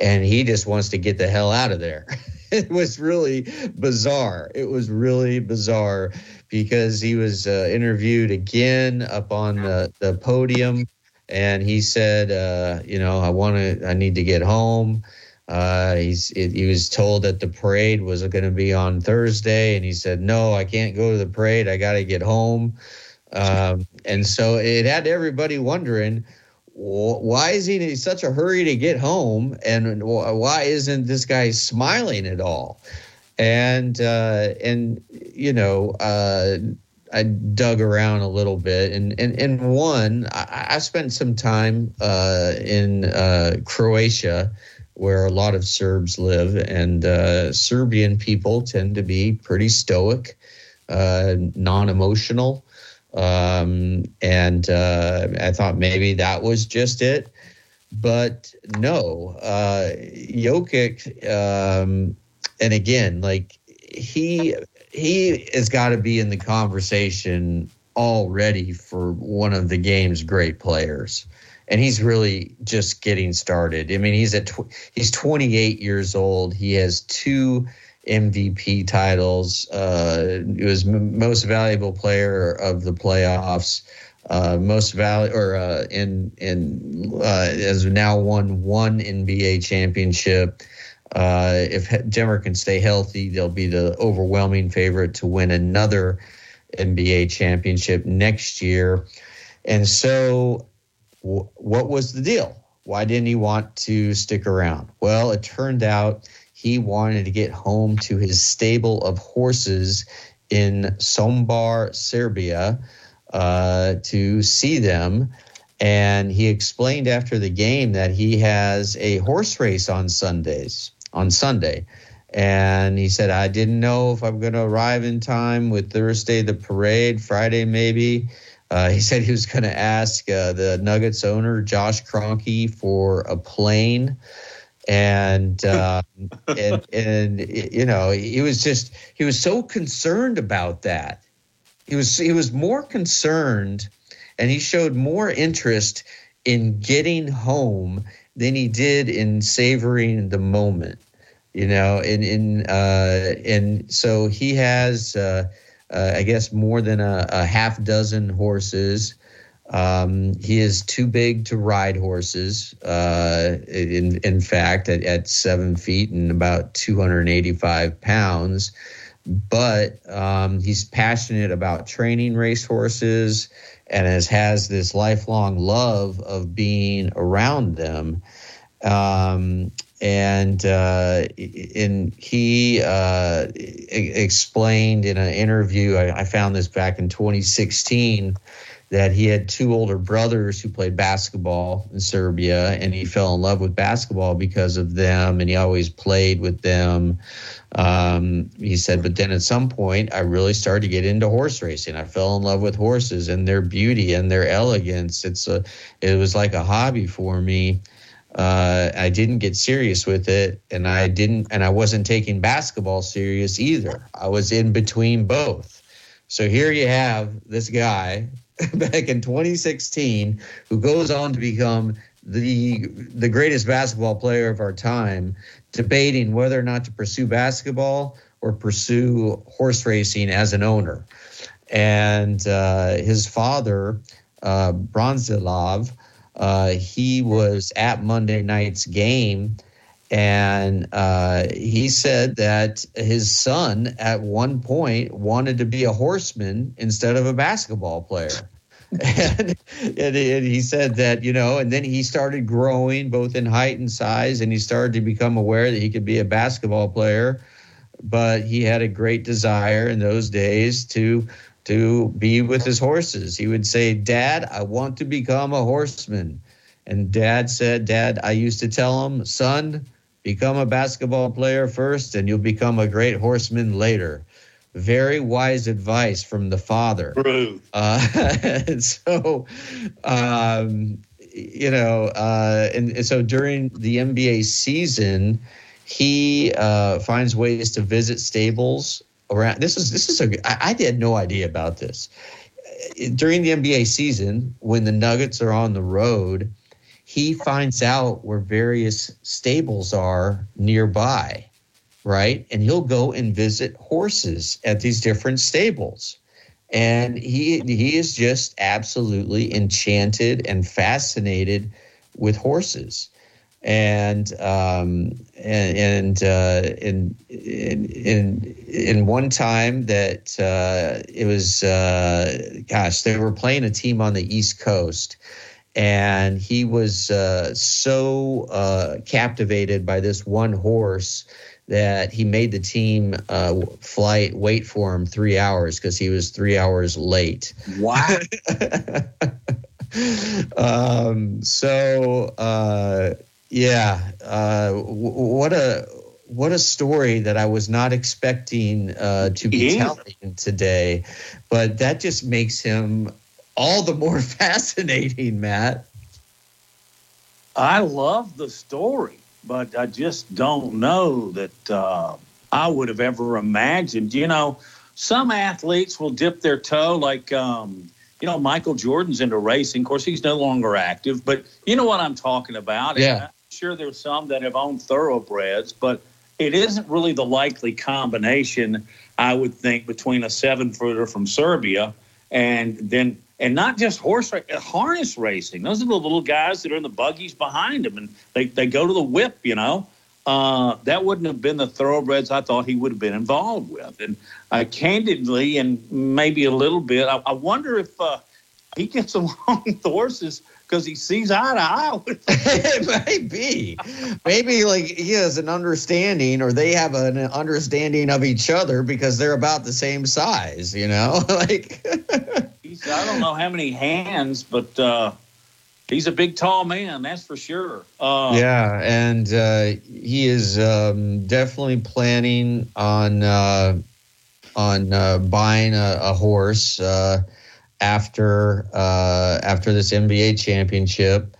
and he just wants to get the hell out of there. it was really bizarre. It was really bizarre because he was uh, interviewed again up on the, the podium and he said, uh, you know, I want to, I need to get home. Uh, he's, he was told that the parade was going to be on Thursday, and he said, "No, I can't go to the parade. I got to get home." Um, and so it had everybody wondering, why is he in such a hurry to get home, and why isn't this guy smiling at all? and uh, and you know uh, I dug around a little bit, and and, and one I, I spent some time uh, in uh, Croatia, where a lot of Serbs live, and uh, Serbian people tend to be pretty stoic, uh, non-emotional, um, and I thought maybe that was just it, but no, uh, Jokic. Um, and again, like he he has got to be in the conversation already for one of the game's great players. And he's really just getting started. I mean, he's at tw- he's 28 years old. He has two MVP titles. Uh, he was m- most valuable player of the playoffs. Uh, most value or uh, in in uh, has now won one NBA championship. Uh, if Denver can stay healthy, they'll be the overwhelming favorite to win another NBA championship next year. And so, what was the deal? Why didn't he want to stick around? Well, it turned out he wanted to get home to his stable of horses in Sombor, Serbia, uh, to see them. And he explained after the game that he has a horse race on Sundays on Sunday. And he said, I didn't know if I'm going to arrive in time with Thursday, the parade, Friday, maybe. Uh, he said he was going to ask uh, the Nuggets owner, Josh Kroenke, for a plane. And, uh, and, and, you know, he was just, he was so concerned about that. He was, he was more concerned and he showed more interest in getting home than he did in savoring the moment you know and in uh and so he has uh, i guess more than a, a half dozen horses um, he is too big to ride horses. Uh, in in fact, at, at seven feet and about 285 pounds, but um, he's passionate about training race horses and has has this lifelong love of being around them. Um, and uh, and he uh, explained in an interview. I, I, found this back in 2016 that he had two older brothers who played basketball in Serbia, and he fell in love with basketball because of them, and he always played with them. Um, he said, but then at some point, I really started to get into horse racing. I fell in love with horses and their beauty and their elegance. It's a, it was like a hobby for me. Uh, I didn't get serious with it, and I didn't, and I wasn't taking basketball serious either. I was in between both. So here you have this guy back in 2016 who goes on to become the the greatest basketball player of our time, debating whether or not to pursue basketball or pursue horse racing as an owner. And uh, his father, uh, Branislav, uh, he was at Monday night's game. And uh, he said that his son at one point wanted to be a horseman instead of a basketball player. and, and, and he said that, you know, and then he started growing both in height and size, and he started to become aware that he could be a basketball player. But he had a great desire in those days to to be with his horses. He would say, Dad, I want to become a horseman. And dad said, Dad, I used to tell him, son, become a basketball player first and you'll become a great horseman later. Very wise advice from the father. Uh, so, um, you know, uh, and, and, so during the NBA season, he uh, finds ways to visit stables around. This is this is a. I, I had no idea about this during the NBA season when the Nuggets are on the road he finds out where various stables are nearby, right? And he'll go and visit horses at these different stables. And he he is just absolutely enchanted and fascinated with horses. And um, and and uh, in, in in in one time that uh, it was uh, gosh they were playing a team on the East Coast, and he was uh, so uh, captivated by this one horse that he made the team uh, flight wait for him three hours because he was three hours late. Wow. um, so uh, yeah, uh, w- what a what a story that I was not expecting uh, to be yeah. telling today, but that just makes him all the more fascinating, Matt. I love the story, but I just don't know that uh, I would have ever imagined. You know, some athletes will dip their toe, like, um, you know, Michael Jordan's into racing. Of course, he's no longer active, but you know what I'm talking about. Yeah. Sure there's some that have owned thoroughbreds, but it isn't really the likely combination, I would think, between a seven footer from Serbia and then and not just horse uh, harness racing. Those are the little guys that are in the buggies behind him, and they, they go to the whip. You know, uh, that wouldn't have been the thoroughbreds I thought he would have been involved with. And uh, candidly, and maybe a little bit, I, I wonder if uh, he gets along with the horses because he sees eye to eye with it. Might be maybe like he has an understanding or they have an understanding of each other because they're about the same size you know? Like he's i don't know how many hands but uh he's a big tall man that's for sure. Uh, yeah and uh he is um definitely planning on uh on uh buying a, a horse uh after uh, after this NBA championship,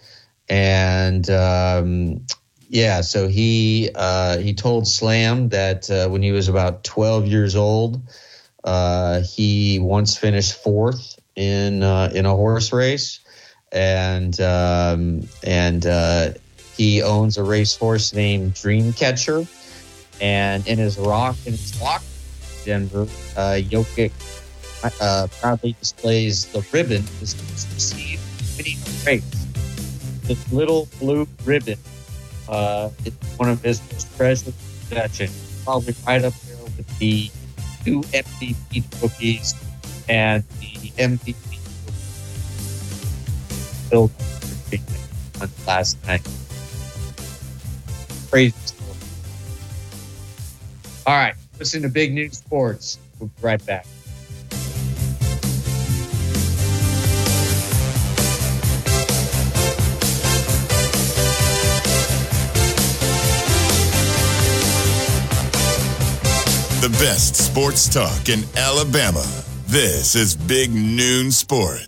and um, yeah, so he uh, he told Slam that uh, when he was about 12 years old, uh, he once finished fourth in uh, in a horse race, and um, and uh, he owns a racehorse named Dreamcatcher, and in his rock in his lock Denver, uh, Jokic uh, proudly displays the ribbon is received winning race. This little blue ribbon uh, is one of his most treasured possessions. Probably right up there with the two MVP cookies and the MVP built on last night. Crazy story. All right, listen to Big Noon Sports. We'll be right back. The best sports talk in Alabama. This is Big Noon Sports.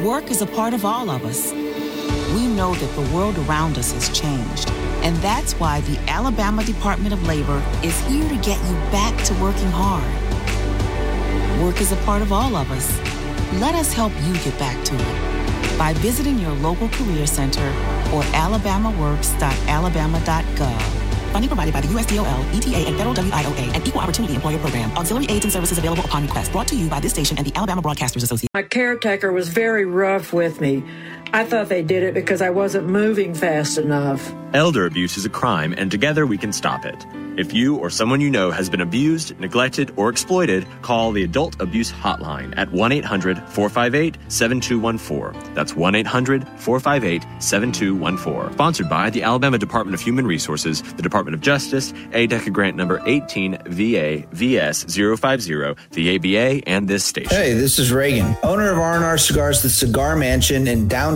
Work is a part of all of us. We know that the world around us has changed, and that's why the Alabama Department of Labor is here to get you back to working hard. Work is a part of all of us. Let us help you get back to it by visiting your local career center or alabamaworks.alabama.gov. Funding provided by the USDOL, ETA, and Federal WIOA, and Equal Opportunity Employer Program. Auxiliary aids and services available upon request. Brought to you by this station and the Alabama Broadcasters Association. My caretaker was very rough with me. I thought they did it because I wasn't moving fast enough. Elder abuse is a crime, and together we can stop it. If you or someone you know has been abused, neglected, or exploited, call the Adult Abuse Hotline at 1 800 458 7214. That's 1 800 458 7214. Sponsored by the Alabama Department of Human Resources, the Department of Justice, ADECA grant number 18 VA VS 050, the ABA, and this station. Hey, this is Reagan, owner of R&R Cigars, the Cigar Mansion in downtown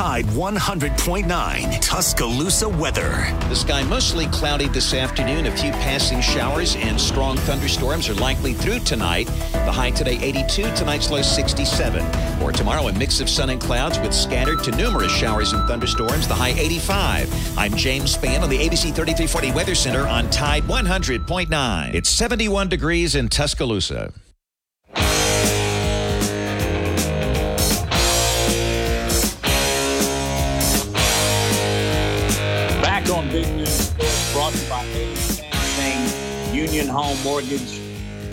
Tide 100.9 Tuscaloosa weather. The sky mostly cloudy this afternoon. A few passing showers and strong thunderstorms are likely through tonight. The high today 82, tonight's low 67. Or tomorrow, a mix of sun and clouds with scattered to numerous showers and thunderstorms. The high 85. I'm James Spann on the ABC 3340 Weather Center on Tide 100.9. It's 71 degrees in Tuscaloosa. Union Home Mortgage.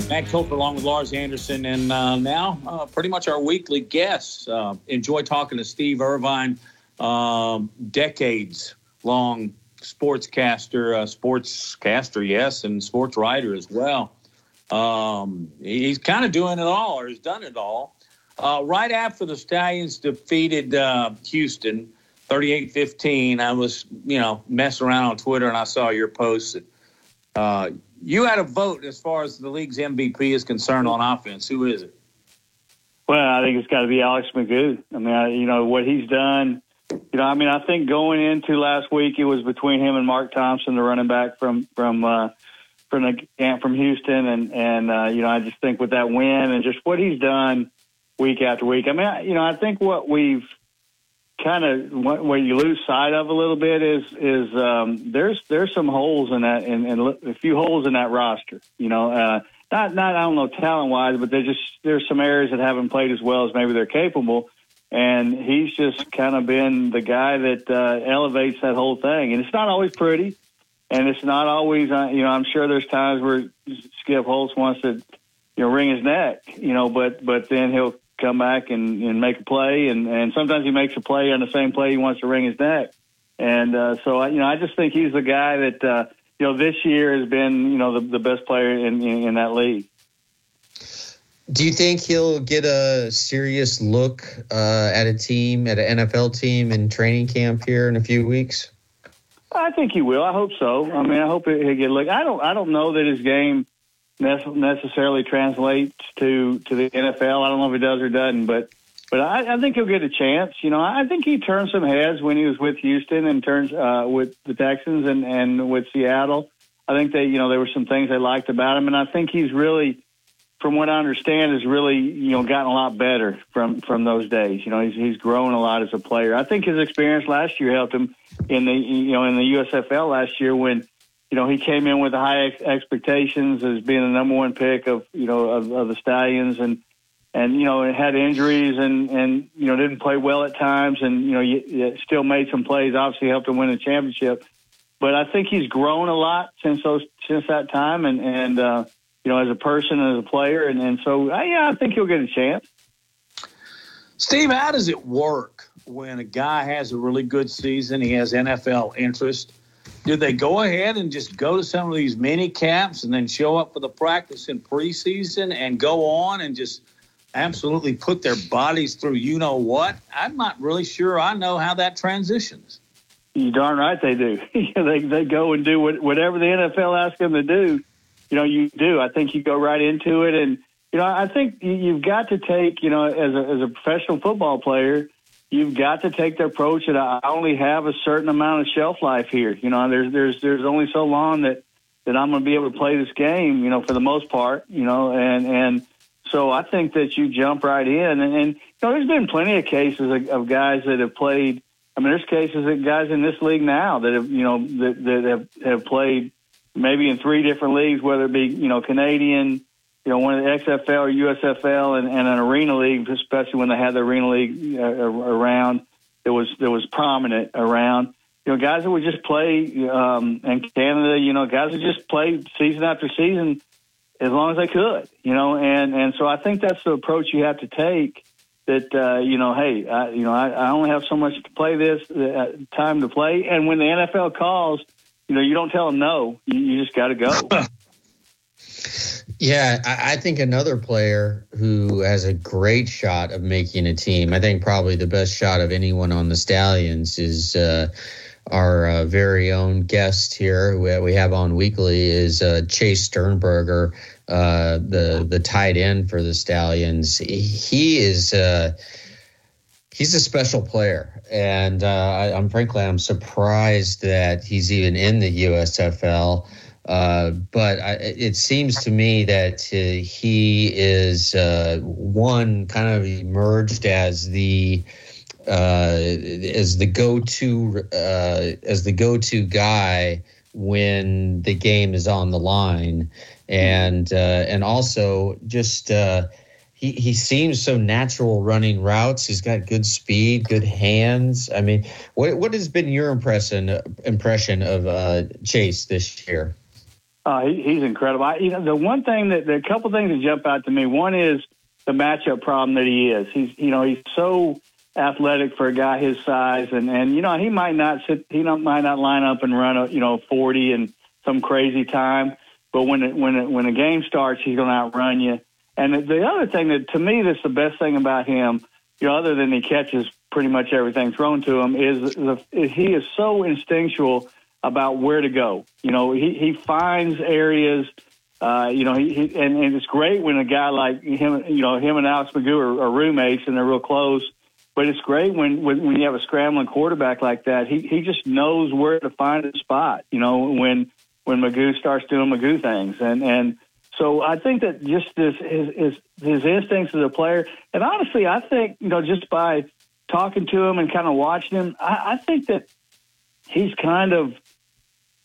Matt Coulter along with Lars Anderson, and uh, now uh, pretty much our weekly guests. Uh, enjoy talking to Steve Irvine, um, decades long sportscaster, uh, sportscaster, yes, and sports writer as well. Um, he's kind of doing it all, or he's done it all. Uh, right after the Stallions defeated uh, Houston 38 15, I was, you know, messing around on Twitter and I saw your post. That, uh, you had a vote as far as the league's MVP is concerned on offense. Who is it? Well, I think it's got to be Alex McGough. I mean, I, you know what he's done. You know, I mean, I think going into last week, it was between him and Mark Thompson, the running back from from uh, from the from Houston, and and uh, you know, I just think with that win and just what he's done week after week. I mean, I, you know, I think what we've kind of what, what you lose sight of a little bit is is um, there's there's some holes in that and, and a few holes in that roster. You know, uh, not not I don't know talent wise, but there's just there's some areas that haven't played as well as maybe they're capable. And he's just kind of been the guy that uh, elevates that whole thing. And it's not always pretty, and it's not always uh, you know I'm sure there's times where Skip Holtz wants to you know wring his neck, you know, but but then he'll come back and, and make a play, and, and sometimes he makes a play on the same play he wants to wring his neck. And uh, so, I, you know, I just think he's the guy that, uh, you know, this year has been, you know, the, the best player in, in, in that league. Do you think he'll get a serious look uh, at a team, at an NFL team in training camp here in a few weeks? I think he will. I hope so. I mean, I hope he'll get a look. I don't. I don't know that his game necessarily translates to to the NFL. I don't know if he does or doesn't, but but I, I think he'll get a chance. You know, I think he turned some heads when he was with Houston and turns uh, with the Texans and and with Seattle. I think they, you know, there were some things they liked about him, and I think he's really, from what I understand, has really, you know, gotten a lot better from from those days. You know, he's he's grown a lot as a player. I think his experience last year helped him in the, you know, in the USFL last year when you know, he came in with high ex- expectations as being the number one pick of, you know, of, of the Stallions. And, and you know had injuries and and you know didn't play well at times, and you know you, you still made some plays. Obviously, helped him win the championship. But I think he's grown a lot since those since that time, and and uh, you know as a person, as a player, and and so uh, yeah, I think he'll get a chance. Steve, how does it work when a guy has a really good season? He has NFL interest. Do they go ahead and just go to some of these mini camps and then show up for the practice in preseason and go on and just absolutely put their bodies through you know what? I'm not really sure I know how that transitions. You darn right they do. they they go and do what, whatever the NFL asks them to do. You know, you do. I think you go right into it, and you know, I think you've got to take. You know, as a as a professional football player, you've got to take the approach that I only have a certain amount of shelf life here. You know, there's there's there's only so long that that I'm going to be able to play this game. You know, for the most part. You know, and and so I think that you jump right in, and, and you know, there's been plenty of cases of, of guys that have played I mean, there's cases of guys in this league now that have, you know, that, that have, have played maybe in three different leagues, whether it be, you know, Canadian, you know, one of the XFL or USFL and, and an arena league, especially when they had the arena league uh, around that was, that was prominent around. You know, guys that would just play um, in Canada, you know, guys that just played season after season as long as they could, you know, and, and so I think that's the approach you have to take that uh, you know, hey, I, you know, I, I only have so much to play this uh, time to play, and when the NFL calls, you know, you don't tell them no. You, you just got to go. Yeah, I, I think another player who has a great shot of making a team. I think probably the best shot of anyone on the Stallions is. Uh, our uh, very own guest here who we have on weekly is uh, Chase Sternberger, uh, the the tight end for the Stallions. He is uh, he's a special player, and uh, I, am frankly I'm surprised that he's even in the USFL. Uh, but I, it seems to me that uh, he is uh, one kind of emerged as the as the go-to as the go-to guy when the game is on the line and uh, and also just uh, he he seems so natural running routes. He's got good speed, good hands. I mean, what what has been your impression impression of uh, Chase this year? Uh, he, he's incredible. I, you know, the one thing that the couple things that jump out to me. One is the matchup problem that he is. He's you know he's so athletic for a guy his size, and and you know he might not sit, he don't, might not line up and run a you know forty and some crazy time but when it, when it, when a game starts, he's going to outrun you. And the other thing that to me that's the best thing about him, you know, other than he catches pretty much everything thrown to him, is the he is so instinctual about where to go. You know, he he finds areas. Uh, you know, he, he and, and it's great when a guy like him, you know, him and Alex McGough are, are roommates and they're real close. But it's great when, when when you have a scrambling quarterback like that. He he just knows where to find a spot. You know, when when McGough starts doing McGough things. And and so I think that just this his his, his instincts as a player, and honestly, I think you know just by talking to him and kind of watching him, I, I think that he's kind of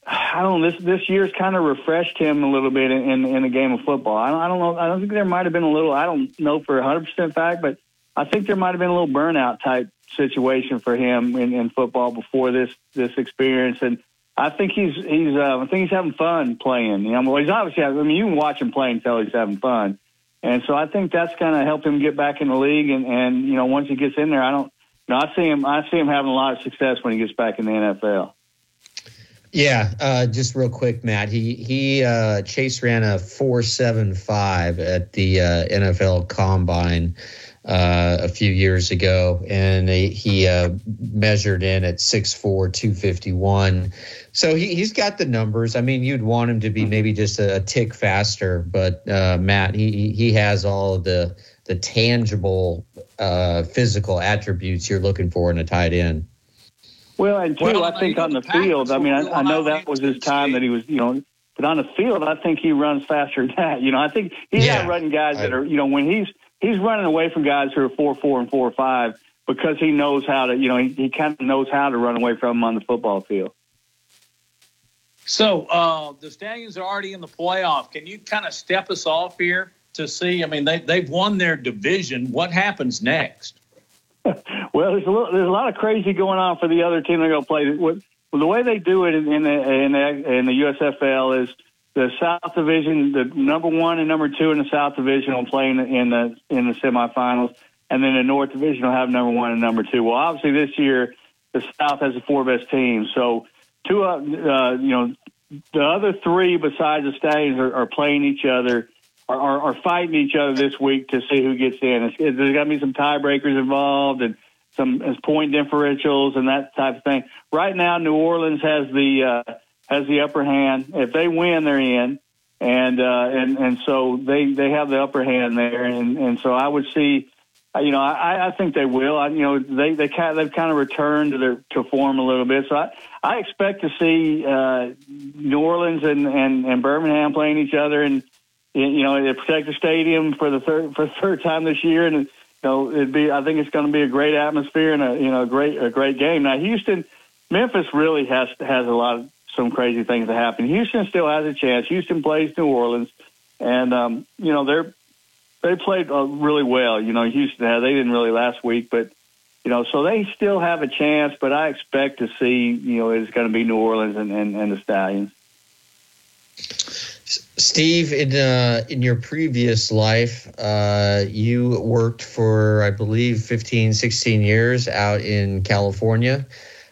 I don't know this this year's kind of refreshed him a little bit in in, in the game of football. I don't, I don't know. I don't think there might have been a little. I don't know for a hundred percent fact, but I think there might have been a little burnout type situation for him in, in football before this this experience and I think he's he's uh, I think he's having fun playing. You know, well, he's obviously. I mean, you can watch him play and tell he's having fun, and so I think that's going to help him get back in the league. And and you know, once he gets in there, I don't. You know, I see him. I see him having a lot of success when he gets back in the NFL. Yeah, uh, just real quick, Matt. He he uh, Chase ran a four seven five at the uh, NFL Combine uh, a few years ago, and he, he uh, measured in at 6'4", 251. So he, he's got the numbers. I mean, you'd want him to be maybe just a, a tick faster, but uh, Matt, he he has all of the the tangible uh, physical attributes you're looking for in a tight end. Well, and two, well, I think on the field, I mean, I, I know that was his time that he was, you know, but on the field, I think he runs faster than that. You know, I think he's yeah, not running guys that are, you know, when he's he's running away from guys who are four four and four five because he knows how to you know he, he kind of knows how to run away from them on the football field. So uh, the Stallions are already in the playoff. Can you kind of step us off here to see. I mean, they they've won their division. What happens next? well, there's a little, there's a lot of crazy going on for the other team they're going to play. What, the way they do it in in the, in the, in the USFL is the South Division, the number one and number two in the South Division will play in the in the, in the semifinals, and then the North Division will have number one and number two. Well, obviously this year the South has the four best teams, so two uh, uh, you know the other three besides the Stallions are, are playing each other. Are, are, are fighting each other this week to see who gets in. It's, it, there's got to be some tiebreakers involved and some point differentials and that type of thing. Right now, New Orleans has the uh, has the upper hand. If they win, they're in, and uh, and and so they they have the upper hand there, and and so I would see. You know, I, I think they will. I, you know, they they kind they've kind of returned to their to form a little bit. So I, I expect to see uh, New Orleans and, and, and Birmingham playing each other, and you know, at Protective Stadium for the third for the third time this year, and you know, it'd be. I think it's going to be a great atmosphere and a you know great a great game. Now, Houston, Memphis really has has a lot of some crazy things to happen. Houston still has a chance. Houston plays New Orleans, and um, you know they're they played uh, really well. You know, Houston had they didn't really last week, but you know, so they still have a chance. But I expect to see you know it's going to be New Orleans and, and, and the Stallions. Steve, in uh, in your previous life, uh, you worked for I believe 15, 16 years out in California.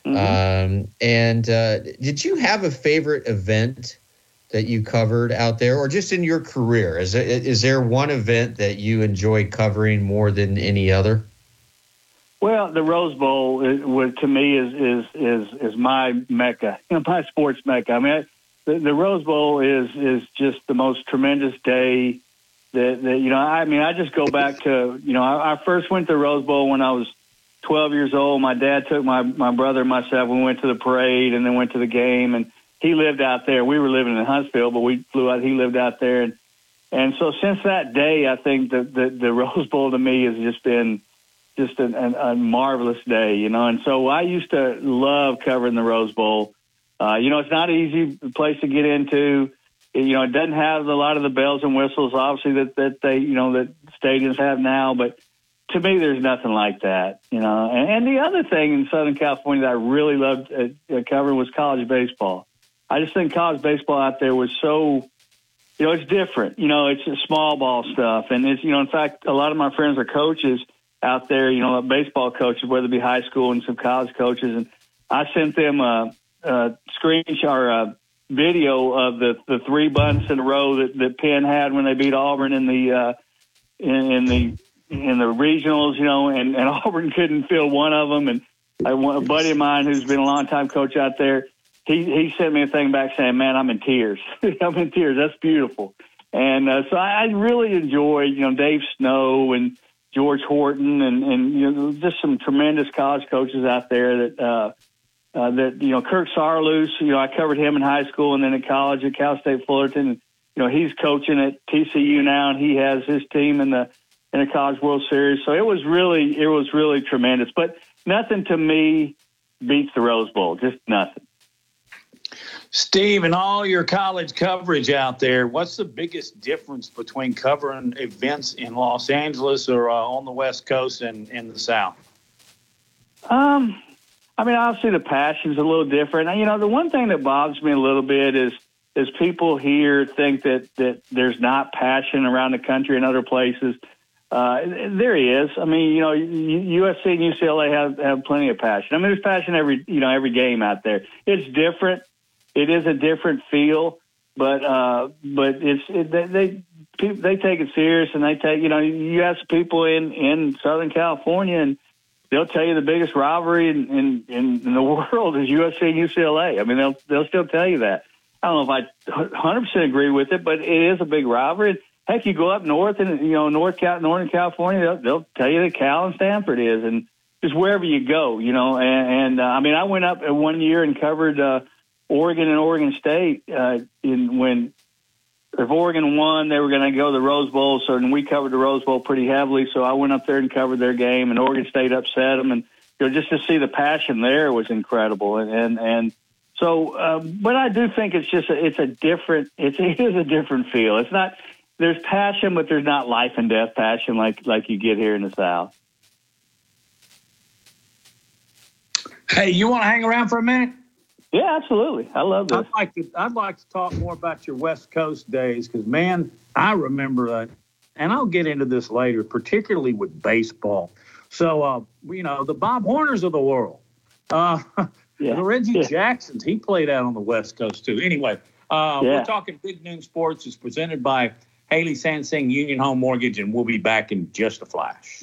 Mm-hmm. Um, and uh, did you have a favorite event that you covered out there, or just in your career? Is there, is there one event that you enjoy covering more than any other? Well, the Rose Bowl is, to me is is is is my mecca, you know, my sports mecca. I mean, I, the, the Rose Bowl is is just the most tremendous day. That, that you know, I mean, I just go back to you know, I, I first went to the Rose Bowl when I was 12 years old. My dad took my, my brother and myself. We went to the parade and then went to the game. And he lived out there. We were living in Huntsville, but we flew out. He lived out there. And, and so since that day, I think that the, the Rose Bowl to me has just been just an, an, a marvelous day, you know. And so I used to love covering the Rose Bowl. Uh, you know, it's not an easy place to get into. You know, it doesn't have a lot of the bells and whistles, obviously, that, that they, you know, that stadiums have now, but – to me, there's nothing like that, you know. And, and the other thing in Southern California that I really loved uh, uh, covering was college baseball. I just think college baseball out there was so, you know, it's different. You know, it's small ball stuff, and it's you know, in fact, a lot of my friends are coaches out there. You know, baseball coaches, whether it be high school and some college coaches, and I sent them a, a screenshot or a video of the the three bunts in a row that that Penn had when they beat Auburn in the uh, in, in the in the regionals, you know, and, and Auburn couldn't fill one of them. And I, a buddy of mine who's been a long time coach out there, he, he sent me a thing back saying, man, I'm in tears. I'm in tears. That's beautiful. And uh, so I, I really enjoyed, you know, Dave Snow and George Horton and, and, you know, just some tremendous college coaches out there that, uh, uh, that, you know, Kirk Saarloos, you know, I covered him in high school and then in college at Cal State Fullerton. And, you know, he's coaching at TCU now and he has his team in the, in a College World Series. So it was really, it was really tremendous. But nothing to me beats the Rose Bowl. Just nothing. Steve, and all your college coverage out there, what's the biggest difference between covering events in Los Angeles or uh, on the West Coast and in the South? Um, I mean, obviously the passion's a little different. You know, the one thing that bothers me a little bit is is people here think that that there's not passion around the country and other places. Uh, there he is. I mean, you know, USC and UCLA have have plenty of passion. I mean, there's passion every you know every game out there. It's different. It is a different feel, but uh, but it's it, they, they take it serious and they take you know you ask people in in Southern California and they'll tell you the biggest rivalry in in, in the world is USC and UCLA. I mean, they'll they'll still tell you that. I don't know if I 100 percent agree with it, but it is a big rivalry heck, you go up north and you know North Cal, Northern California, they'll, they'll tell you that Cal and Stanford is, and just wherever you go, you know. And, and uh, I mean, I went up one year and covered uh, Oregon and Oregon State uh, in when if Oregon won, they were going to go to the Rose Bowl. So and we covered the Rose Bowl pretty heavily. So I went up there and covered their game, and Oregon State upset them, and you know just to see the passion there was incredible, and and and. So, um, but I do think it's just a, it's a different it's it is a different feel. It's not there's passion, but there's not life and death passion like like you get here in the South. Hey, you want to hang around for a minute? Yeah, absolutely. I love this. I'd like to. I'd like to talk more about your West Coast days because, man, I remember that, and I'll get into this later, particularly with baseball. So, uh, you know, the Bob Horners of the world, uh, Yeah. the Reggie Yeah. Jacksons. He played out on the West Coast too. Anyway, uh, Yeah. we're talking Big Noon Sports. It's presented by Haley Sansing Union Home Mortgage, and we'll be back in just a flash.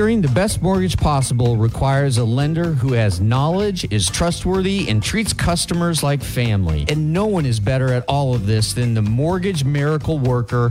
Securing the best mortgage possible requires a lender who has knowledge, is trustworthy, and treats customers like family. And no one is better at all of this than the mortgage miracle worker,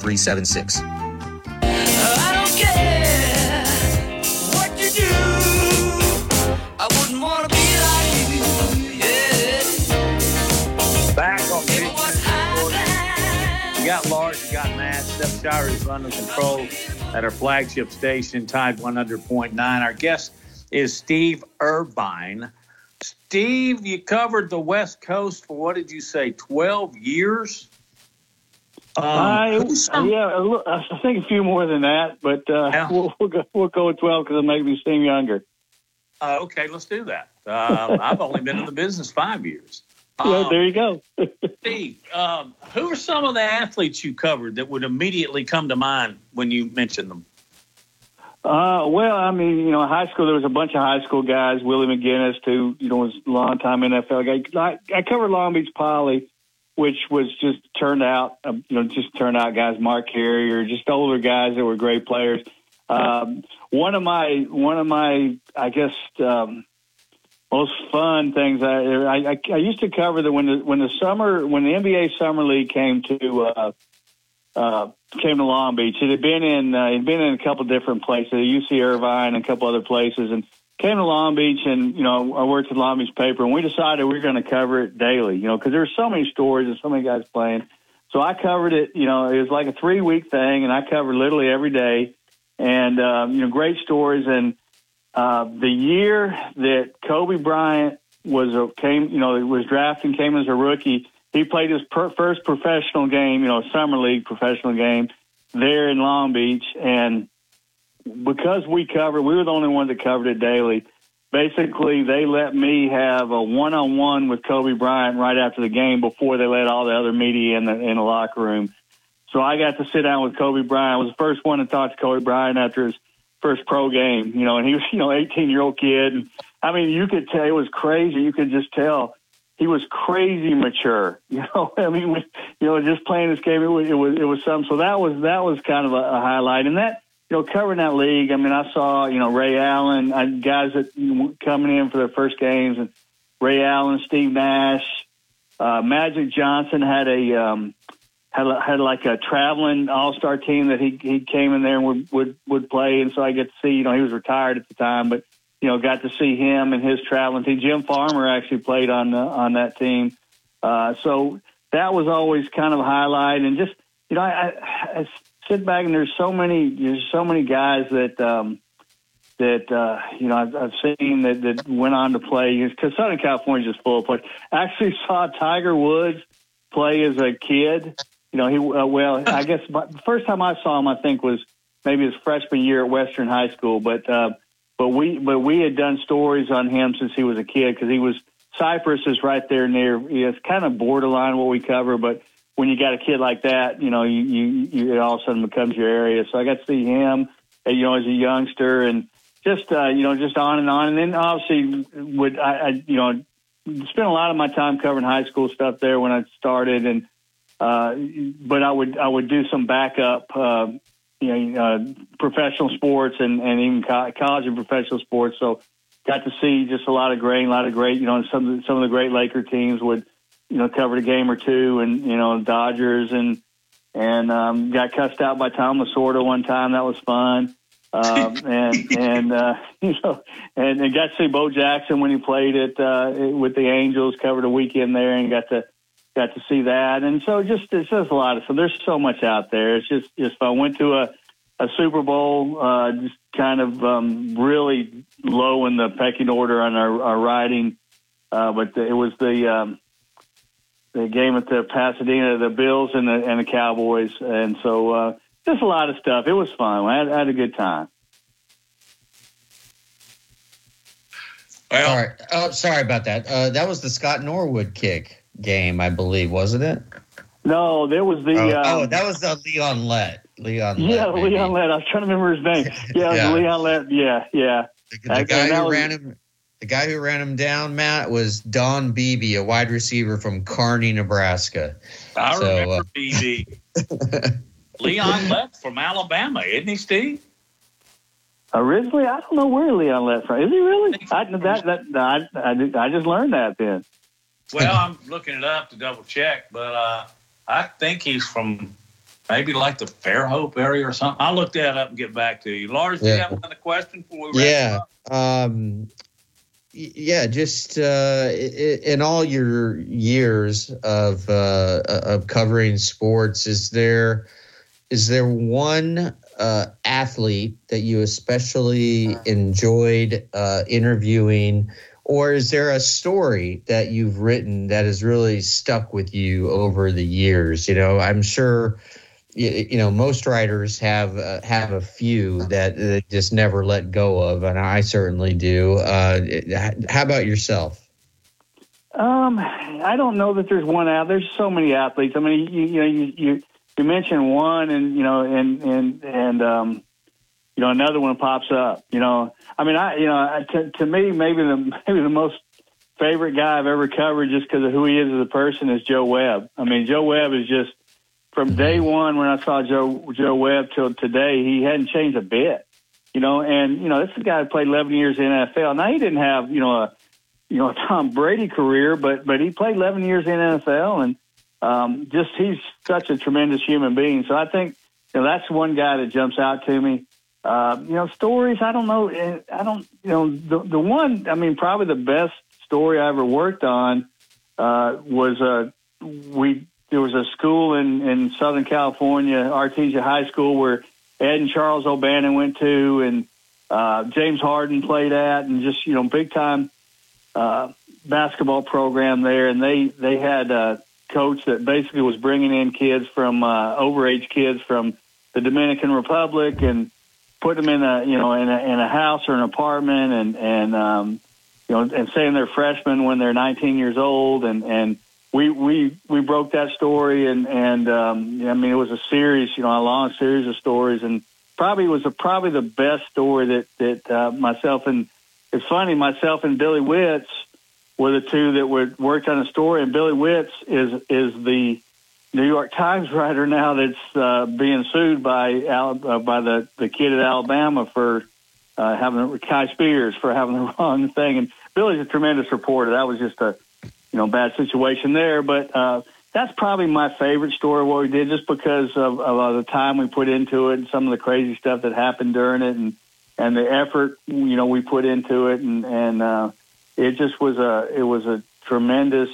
7376. got Lars, we got mass. Steph Shire is running control at our flagship station, Tide 100.9. Our guest is Steve Irvine. Steve, you covered the West Coast for what did you say, 12 years? Um, I, yeah, I think a few more than that, but uh, we'll, we'll, go, we'll go with 12 because it makes me seem younger. Uh, okay, let's do that. Uh, I've only been in the business five years. Well, there you go. Steve, um, who are some of the athletes you covered that would immediately come to mind when you mention them? Uh, well, I mean, you know, high school, there was a bunch of high school guys. Willie McGinest, who, you know, was a long time NFL guy. I, I covered Long Beach Poly, which was just turned out, um, you know, just turned out guys, Mark Carrier, just older guys that were great players. Um, one of my, one of my, I guess, um, most fun things. I, I, I used to cover the when the when the summer when the NBA summer league came to uh, uh, came to Long Beach. It had been in uh, it had been in a couple different places, UC Irvine and a couple other places, and came to Long Beach. And you know, I worked at Long Beach paper, and we decided we were going to cover it daily. You know, because there were so many stories and so many guys playing. So I covered it. You know, it was like a three week thing, and I covered literally every day. And um, you know, great stories and. Uh, the year that Kobe Bryant was a, came, you know, was drafted came as a rookie, he played his per- first professional game, you know, summer league professional game there in Long Beach, and because we covered, we were the only ones that covered it daily. Basically, they let me have a one-on-one with Kobe Bryant right after the game before they let all the other media in the in the locker room. So I got to sit down with Kobe Bryant. I was the first one to talk to Kobe Bryant after his first pro game, you know, and he was, you know, 18 year old kid. And I mean, you could tell it was crazy. You could just tell he was crazy mature, you know, I mean, you know, just playing this game, it was, it was, it was something. So that was, that was kind of a, a highlight. And that, you know, covering that league, I mean, I saw, you know, Ray Allen, I, guys that you know, coming in for their first games and Ray Allen, Steve Nash, uh, Magic Johnson had a, um, had had like a traveling all star team that he he came in there and would would would play, and so I get to see. You know, he was retired at the time, but you know, got to see him and his traveling team. Jim Farmer actually played on the, on that team. Uh, so that was always kind of a highlight. And just, you know, I, I sit back and there's so many, there's so many guys that, um, that, uh, you know, I've, I've seen that, that went on to play because Southern California is just full of players. I actually saw Tiger Woods play as a kid. You know, he, uh, well, I guess my, the first time I saw him, I think was maybe his freshman year at Western High School, but, uh, but we, but we had done stories on him since he was a kid because he was, Cypress is right there near. It's kind of borderline what we cover, but when you got a kid like that, you know, you, you, you it all of a sudden becomes your area. So I got to see him, uh, you know, as a youngster, and just uh, you know, just on and on. And then obviously, would I, I you know, spent a lot of my time covering high school stuff there when I started, and uh, but I would I would do some backup. Uh, you know, uh, professional sports and, and even co- college and professional sports. So got to see just a lot of great, a lot of great, you know, some some of the great Laker teams would, you know, cover a game or two, and you know, Dodgers and and um, got cussed out by Tom Lasorda one time. That was fun. Um, and and uh, you know, and, and got to see Bo Jackson when he played it uh, with the Angels. Covered a weekend there and got to got to see that. And so just it's just a lot of so there's so much out there. It's just just I went to a a Super Bowl, uh, just kind of um, really low in the pecking order on our, our riding. Uh, but it was the um, the game at the Pasadena, the Bills and the and the Cowboys, and so uh, just a lot of stuff. It was fun. I had, I had a good time. All right. Oh, sorry about that. Uh, that was the Scott Norwood kick game, I believe, wasn't it? No, there was the. Oh, um, oh, that was the Leon Lett. Leon. yeah, Lett. Leon Lett. I was trying to remember his name. Yeah, Yeah. Leon Lett. Yeah, yeah. The And guy that who was- ran him. The guy who ran him down, Matt, was Don Beebe, a wide receiver from Kearney, Nebraska. I So, remember uh, Beebe. Leon Lett from Alabama, isn't he, Steve? Originally, I don't know where Leon Lett from. Is he really? I, that, that, I, I, I just learned that then. Well, I'm looking it up to double check, but uh, I think he's from maybe like the Fairhope area or something. I'll look that up and get back to you. Lars, do you have another question before we wrap Yeah. up? Um, y- yeah, just uh, in all your years of uh, of covering sports, is there is there one uh, athlete that you especially enjoyed uh, interviewing, or is there a story that you've written that has really stuck with you over the years? You know, I'm sure you, you know most writers have uh, have a few that they just never let go of, and I certainly do. Uh, how about yourself? Um, I don't know that there's one out. There's so many athletes. I mean, you, you know, you, you you mentioned one, and you know, and and and um, you know, another one pops up. You know, I mean, I you know, I- to, to me, maybe the maybe the most favorite guy I've ever covered, just because of who he is as a person, is Joe Webb. I mean, Joe Webb is just from day one when I saw Joe Joe Webb till today, he hadn't changed a bit. You know, and you know, this is a guy who played 11 years in NFL. Now he didn't have you know a you know a Tom Brady career, but but he played 11 years in NFL, and um, just he's such a tremendous human being. So I think you know that's one guy that jumps out to me. Uh, you know, stories. I don't know. eh, I don't. You know, the the one. I mean, probably the best story I ever worked on uh, was uh, we. There was a school in in Southern California, Artesia High School, where Ed and Charles O'Bannon went to, and uh, James Harden played at, and just you know, big time uh, basketball program there, and they they had a coach that basically was bringing in kids from uh, overage kids from the Dominican Republic and put them in a you know in a in a house or an apartment and and um, you know and saying they're freshmen when they're 19 years old and and we we we broke that story and and um, I mean it was a series you know a long series of stories and probably was a, probably the best story that that uh, myself and it's funny myself and Billy Witz were the two that were worked on a story and Billy Witz is is the New York Times writer now that's uh, being sued by uh, by the the kid at Alabama for uh, having Kai Spears for having the wrong thing and Billy's a tremendous reporter. That was just a you know bad situation there but uh, that's probably my favorite story what we did just because of, of uh, the time we put into it and some of the crazy stuff that happened during it and and the effort you know we put into it, and and uh, it just was a it was a tremendous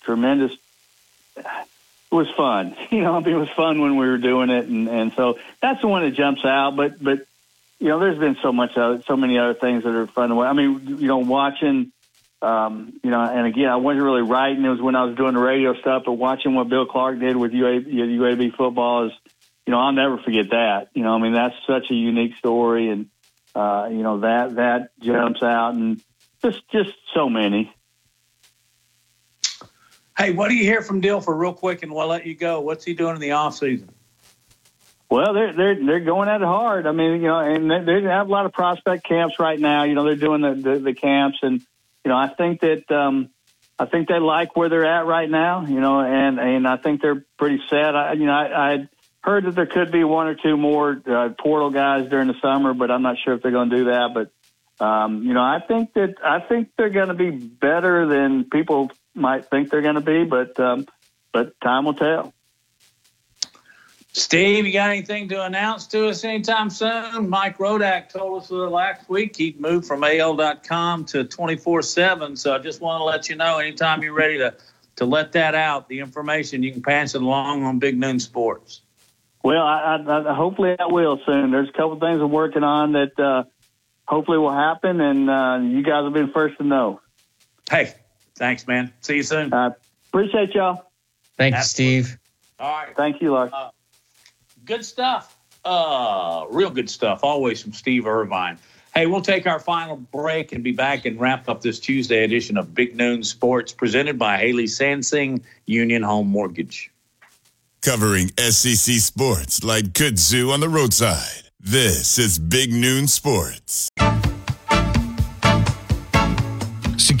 tremendous. It was fun, you know. I mean, it was fun when we were doing it, and and so that's the one that jumps out. But but you know, there's been so much, other, so many other things that are fun. I mean, you know, watching, um, you know, and again, I wasn't really writing. It was when I was doing the radio stuff, but watching what Bill Clark did with UAB, UAB football is, you know, I'll never forget that. You know, I mean, that's such a unique story, and uh, you know that that jumps out, and just just so many. Hey, what do you hear from Dilfer real quick, and we'll let you go. What's he doing in the off season? Well, they're they're they're going at it hard. I mean, you know, and they, they have a lot of prospect camps right now. You know, they're doing the the, the camps, and you know, I think that um, I think they like where they're at right now. You know, and and I think they're pretty set. I you know, I, I heard that there could be one or two more uh, portal guys during the summer, but I'm not sure if they're going to do that. But um, you know, I think that I think they're going to be better than people might think they're going to be, but um, but time will tell. Steve, you got anything to announce to us anytime soon? Mike Rodak told us uh, last week he'd moved from AL.com to 24 7. So I just want to let you know anytime you're ready to, to let that out, the information, you can pass it along on Big Noon Sports. Well, I, I, I hopefully I will soon. There's a couple things I'm working on that uh, hopefully will happen, and uh, you guys have been first to know. Hey, thanks, man. See you soon. Uh, appreciate y'all. Thank you, Steve. All right. Thank you, Lars. Good stuff. Uh, real good stuff. Always from Steve Irvine. Hey, we'll take our final break and be back and wrap up this Tuesday edition of Big Noon Sports presented by Haley Sansing Union Home Mortgage. Covering SEC sports like kudzu on the roadside. This is Big Noon Sports.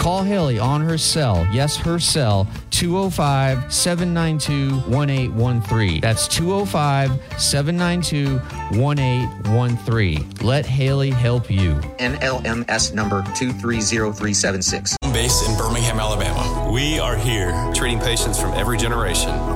Call Haley on her cell, yes, her cell, 205 792 1813. That's 205 792 1813. Let Haley help you. NMLS number 230376. Based in Birmingham, Alabama. We are here treating patients from every generation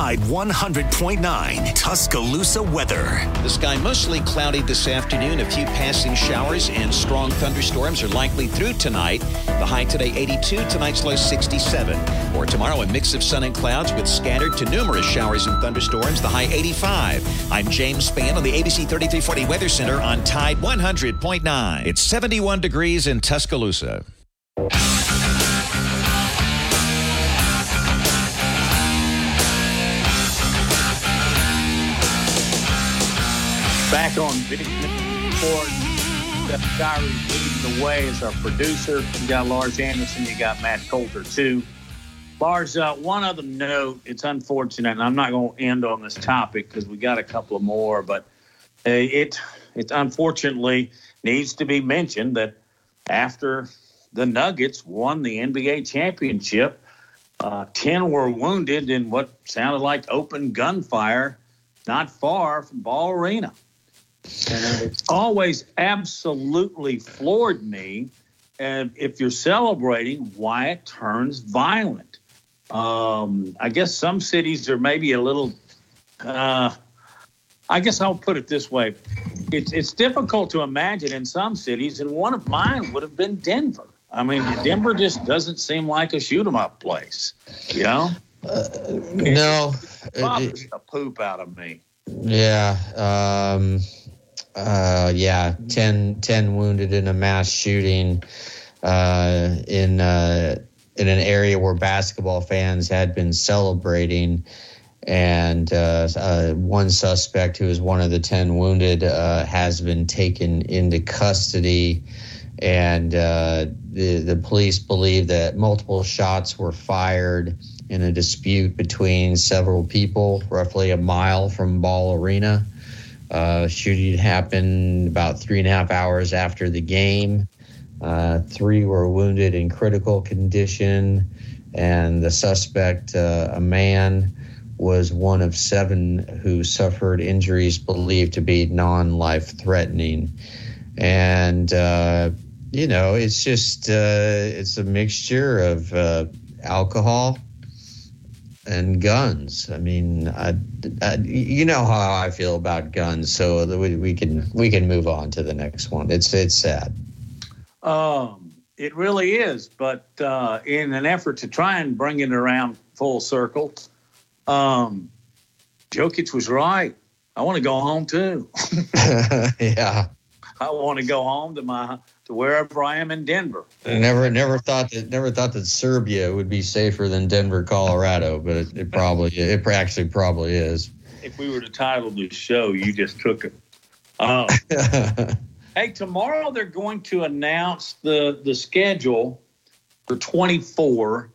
Tide 100.9 Tuscaloosa weather. The sky mostly cloudy this afternoon. A few passing showers and strong thunderstorms are likely through tonight. The high today 82, tonight's low 67. Or tomorrow, a mix of sun and clouds with scattered to numerous showers and thunderstorms. The high 85. I'm James Spann on the ABC 3340 Weather Center on Tide 100.9. It's 71 degrees in Tuscaloosa. Back on Big Sports. Steph Diary leading the way as our producer. You got Lars Anderson. You got Matt Coulter too. Lars, uh, one other note. It's unfortunate, and I'm not going to end on this topic because we got a couple of more, but uh, it it unfortunately needs to be mentioned that after the Nuggets won the NBA championship, uh, ten were wounded in what sounded like open gunfire not far from Ball Arena. And it's always absolutely floored me and if you're celebrating why it turns violent. Um, I guess some cities are maybe a little. Uh, I guess I'll put it this way: it's it's difficult to imagine in some cities, and one of mine would have been Denver. I mean, Denver just doesn't seem like a shoot 'em up place, you know. no, it bothers the poop out of me. Yeah. Um, uh, yeah. 10, 10 wounded in a mass shooting uh, in uh, in an area where basketball fans had been celebrating. And uh, uh, one suspect, who is one of the 10 wounded, uh, has been taken into custody. And the, the police believe that multiple shots were fired in a dispute between several people, roughly a mile from Ball Arena. Uh, shooting happened about three and a half hours after the game. Uh, three were wounded in critical condition, and the suspect, uh, a man, was one of seven who suffered injuries believed to be non life threatening. And, uh, you know, it's just, uh, it's a mixture of uh, alcohol and guns. I mean, I, I, you know how I feel about guns, so we, we can we can move on to the next one. It's it's sad. Um, it really is, but uh, in an effort to try and bring it around full circle, um, Jokic was right. I want to go home too. yeah, I want to go home to my to wherever I am in Denver. Never never thought that never thought that Serbia would be safer than Denver, Colorado, but it, it probably it actually probably is. If we were to title this show, you just took it. Um, hey, tomorrow they're going to announce the the schedule for 24,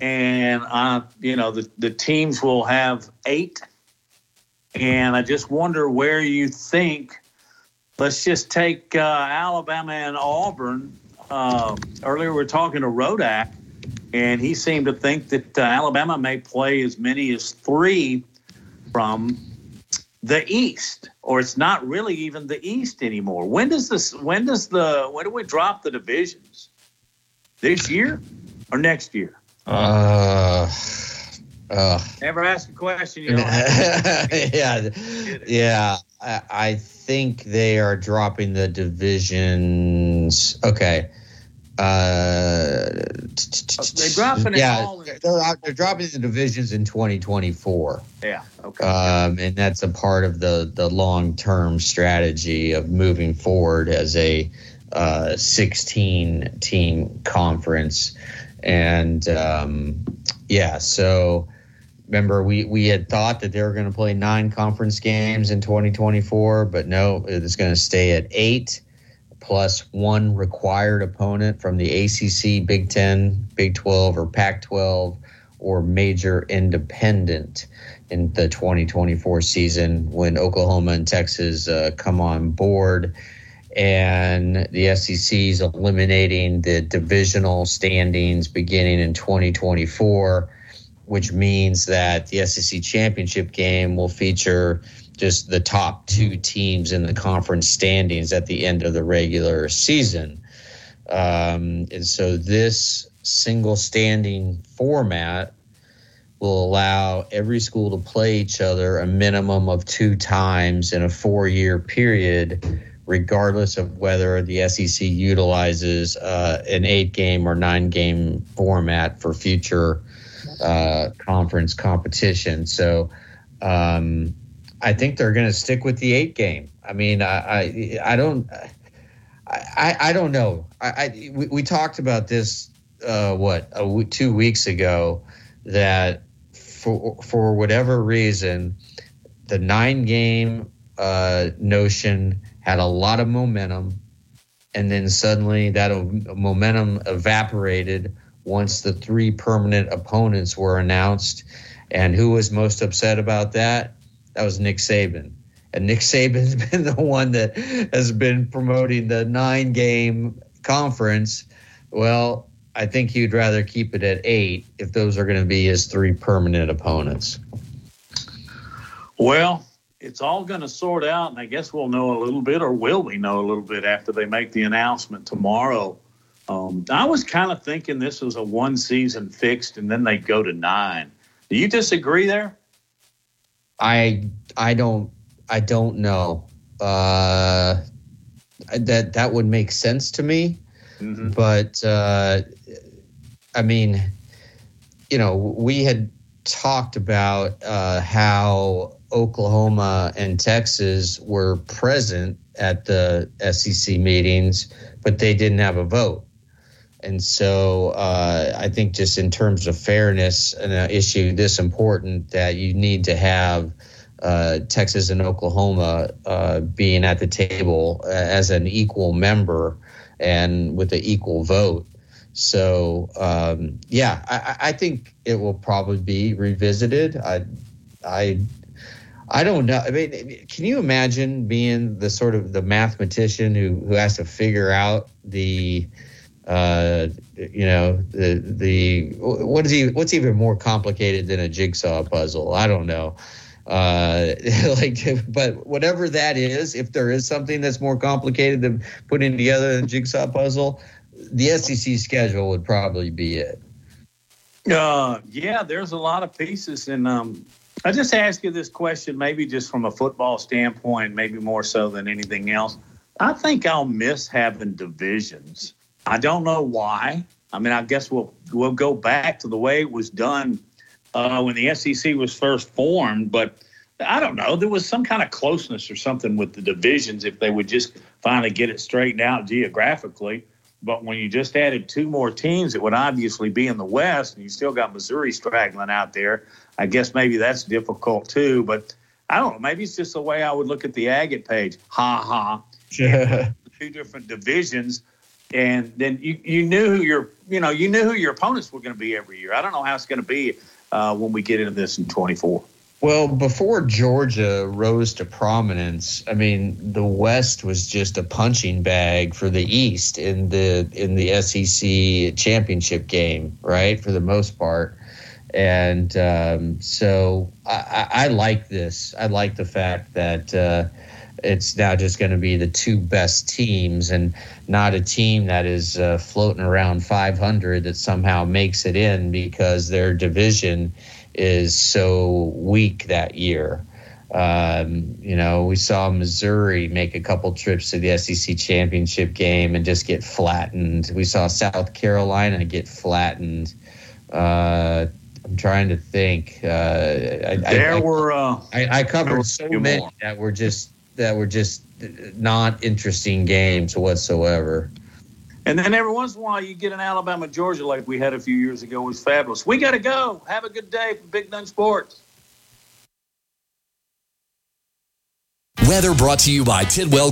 and I, you know, the the teams will have eight, and I just wonder where you think. Let's just take uh, Alabama and Auburn. Uh, earlier, we are talking to Rodak, and he seemed to think that uh, Alabama may play as many as three from the East, or it's not really even the East anymore. When does this? When does the? When do we drop the divisions? This year or next year? Uh, uh, Never ask a question. You know. yeah, yeah. I, I think they are dropping the divisions. Okay. Uh, they dropping it yeah, they're, they're dropping the divisions in 2024. yeah. Okay. Um, and that's a part of the the long term strategy of moving forward as a uh, 16 team conference. And um, yeah, so remember we we had thought that they were going to play nine conference games in 2024, but no, it's going to stay at eight plus one required opponent from the ACC, Big Ten, Big 12, or Pac 12 or major independent in the 2024 season when Oklahoma and Texas uh, come on board. And the SEC is eliminating the divisional standings beginning in 2024, which means that the SEC championship game will feature just the top two teams in the conference standings at the end of the regular season. Um, and so this single standing format will allow every school to play each other a minimum of two times in a four year period, regardless of whether the SEC utilizes uh, an eight game or nine game format for future uh, conference competition. So, um, I think they're going to stick with the eight game. I mean, I I, I don't I, I don't know. I, I we, we talked about this uh, what two weeks ago that for for whatever reason the nine game uh, notion had a lot of momentum, and then suddenly that momentum evaporated once the three permanent opponents were announced. And who was most upset about that? That was Nick Saban. And Nick Saban's been the one that has been promoting the nine game conference. Well, I think he'd rather keep it at eight if those are going to be his three permanent opponents. Well, it's all going to sort out, and I guess we'll know a little bit, or will we know a little bit after they make the announcement tomorrow Um, I was kind of thinking this was a one season fixed, and then they go to nine. Do you disagree there? I I don't I don't know. Uh, that that would make sense to me, but uh, I mean, you know, we had talked about uh, how Oklahoma and Texas were present at the SEC meetings, but they didn't have a vote. And so uh, I think just in terms of fairness, an uh, issue this important that you need to have uh, Texas and Oklahoma uh, being at the table uh, as an equal member and with an equal vote. So um, yeah, I, I think it will probably be revisited. I, I, I don't know. I mean, can you imagine being the sort of the mathematician who who has to figure out the uh, you know the the what is he what's even more complicated than a jigsaw puzzle? I don't know. Uh, like, but whatever that is, if there is something that's more complicated than putting together a jigsaw puzzle, the SEC schedule would probably be it. Uh, yeah, there's a lot of pieces, and um, I just ask you this question, maybe just from a football standpoint, maybe more so than anything else. I think I'll miss having divisions. I don't know why. I mean, I guess we'll we'll go back to the way it was done uh, when the SEC was first formed, but I don't know. There was some kind of closeness or something with the divisions if they would just finally get it straightened out geographically. But when you just added two more teams, it would obviously be in the West, and you still got Missouri straggling out there. I guess maybe that's difficult too. But I don't know. Maybe it's just the way I would look at the Agate page. Ha ha. Yeah. two different divisions, and then you, you knew who your you know you knew who your opponents were going to be every year. I don't know how it's going to be uh, when we get into this in 24. Well, before Georgia rose to prominence, I mean, the West was just a punching bag for the East in the in the SEC championship game, right? For the most part, and um, so I, I, I like this. I like the fact that uh, it's now just going to be the two best teams, and not a team that is uh, floating around 500 that somehow makes it in because their division is so weak that year. Um, you know, we saw Missouri make a couple trips to the SEC championship game and just get flattened. We saw South Carolina get flattened. Uh, I'm trying to think. Uh, I, there I, were uh, I, I covered so many more. that were just that were just uh, not interesting games whatsoever. And then every once in a while, you get an Alabama Georgia like we had a few years ago. It was fabulous. We got to go. Have a good day from Big Noon Sports. Weather brought to you by Tidwell